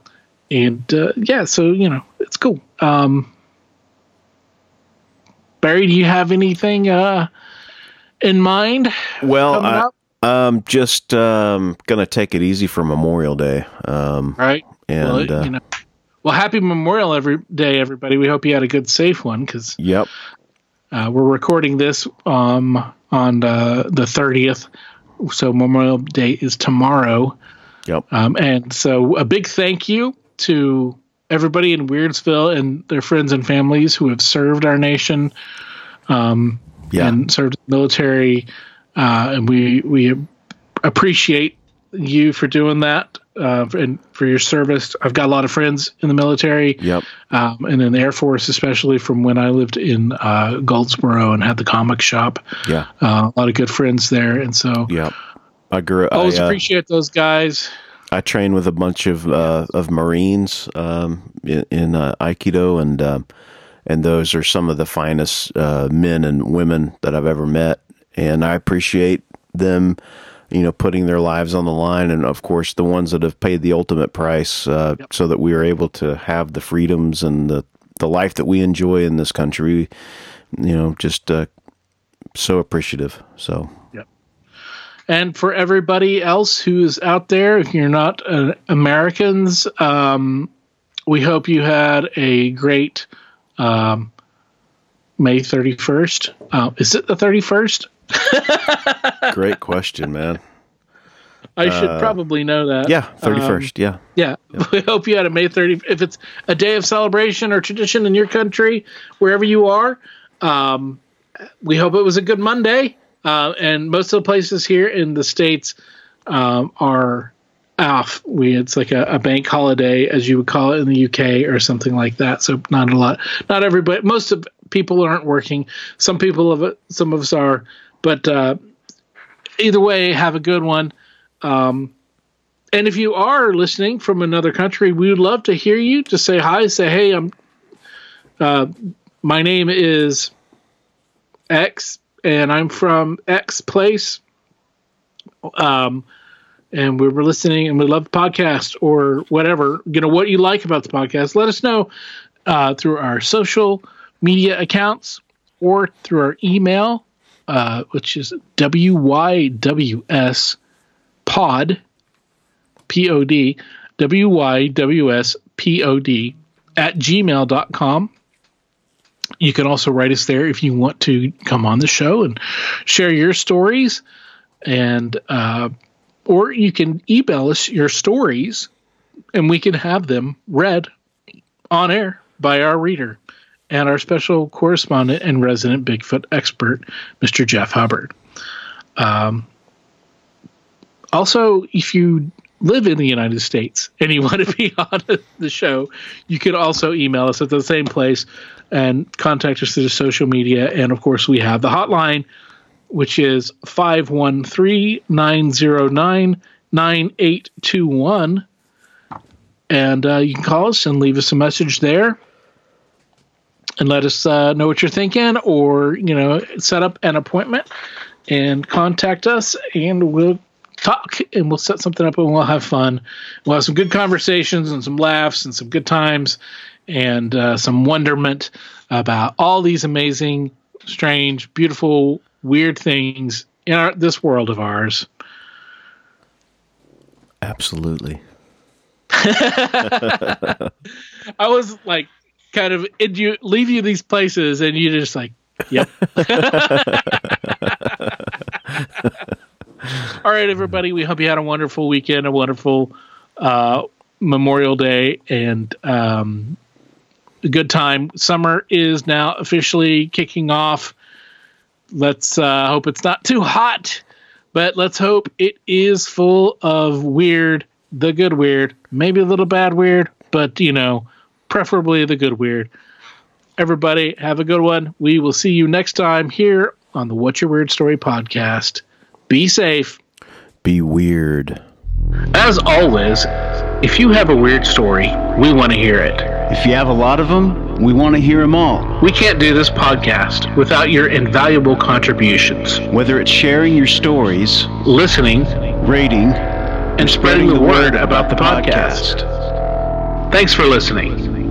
and uh, yeah so you know it's cool. Um, barry do you have anything uh, in mind Well, coming I, up um just um gonna take it easy for Memorial Day. Um right and well, uh, you know well happy memorial every day everybody we hope you had a good safe one because yep. uh, we're recording this um, on uh, the 30th so memorial day is tomorrow Yep. Um, and so a big thank you to everybody in Weirdsville and their friends and families who have served our nation um, Yeah. and served the military. Uh, and we we appreciate you for doing that uh, and for your service. I've got a lot of friends in the military Yep. um, and in the Air Force, especially from when I lived in uh, Goldsboro and had the comic shop. Yeah. Uh, a lot of good friends there, and so Yep. I grew. always I, uh, appreciate those guys. I train with a bunch of uh, of Marines um, in, in uh, Aikido, and um and those are some of the finest uh, men and women that I've ever met, and I appreciate them, you know, putting their lives on the line, and of course the ones that have paid the ultimate price, uh, so that we are able to have the freedoms and the the life that we enjoy in this country. You know, just uh, so appreciative. So Yep. And for everybody else who's out there, if you're not uh, Americans, um, we hope you had a great um, May 31st. Uh, is it the 31st? great question, man. I should probably know that. Uh, Yeah, thirty first. yeah. Yeah. We hope you had a May 30. If it's a day of celebration or tradition in your country, wherever you are, um, we hope it was a good Monday. Uh, and most of the places here in the States um, are off. We It's like a, a bank holiday, as you would call it in the UK or something like that. So not a lot, not everybody, most of people aren't working. Some people of some of us are. But uh, either way, have a good one. Um, and if you are listening from another country, we would love to hear you. Just say hi. Say, hey, I'm. Uh, my name is X, and I'm from X place. Um, and we were listening, and we love the podcast or whatever. You know what you like about the podcast. Let us know uh, through our social media accounts or through our email, uh, which is wyws pod P-O-D, W-Y-W-S-P-O-D at gmail.com. You can also write us there if you want to come on the show and share your stories. And, uh, or you can email us your stories and we can have them read on air by our reader and our special correspondent and resident Bigfoot expert, Mr. Jeff Hubbard. Um, also, if you live in the United States and you want to be on the show, you can also email us at the same place and contact us through social media. And of course, we have the hotline, which is 513 909 9821. And uh, you can call us and leave us a message there and let us uh, know what you're thinking or, you know, set up an appointment and contact us and we'll talk and we'll set something up and we'll have fun. We'll have some good conversations and some laughs and some good times and uh, some wonderment about all these amazing, strange, beautiful, weird things in our, this world of ours. Absolutely. I was like, kind of, you leave you these places and you just like, yep. All right, everybody. We hope you had a wonderful weekend, a wonderful uh, Memorial Day, and um, a good time. Summer is now officially kicking off. Let's uh, hope it's not too hot, but let's hope it is full of weird, the good weird, maybe a little bad weird, but you know, preferably the good weird. Everybody, have a good one. We will see you next time here on the What's Your Weird Story podcast. Be safe. Be weird. As always, if you have a weird story, we want to hear it. If you have a lot of them, we want to hear them all. We can't do this podcast without your invaluable contributions. Whether it's sharing your stories, Listening rating, and spreading the word about the podcast. Thanks for listening.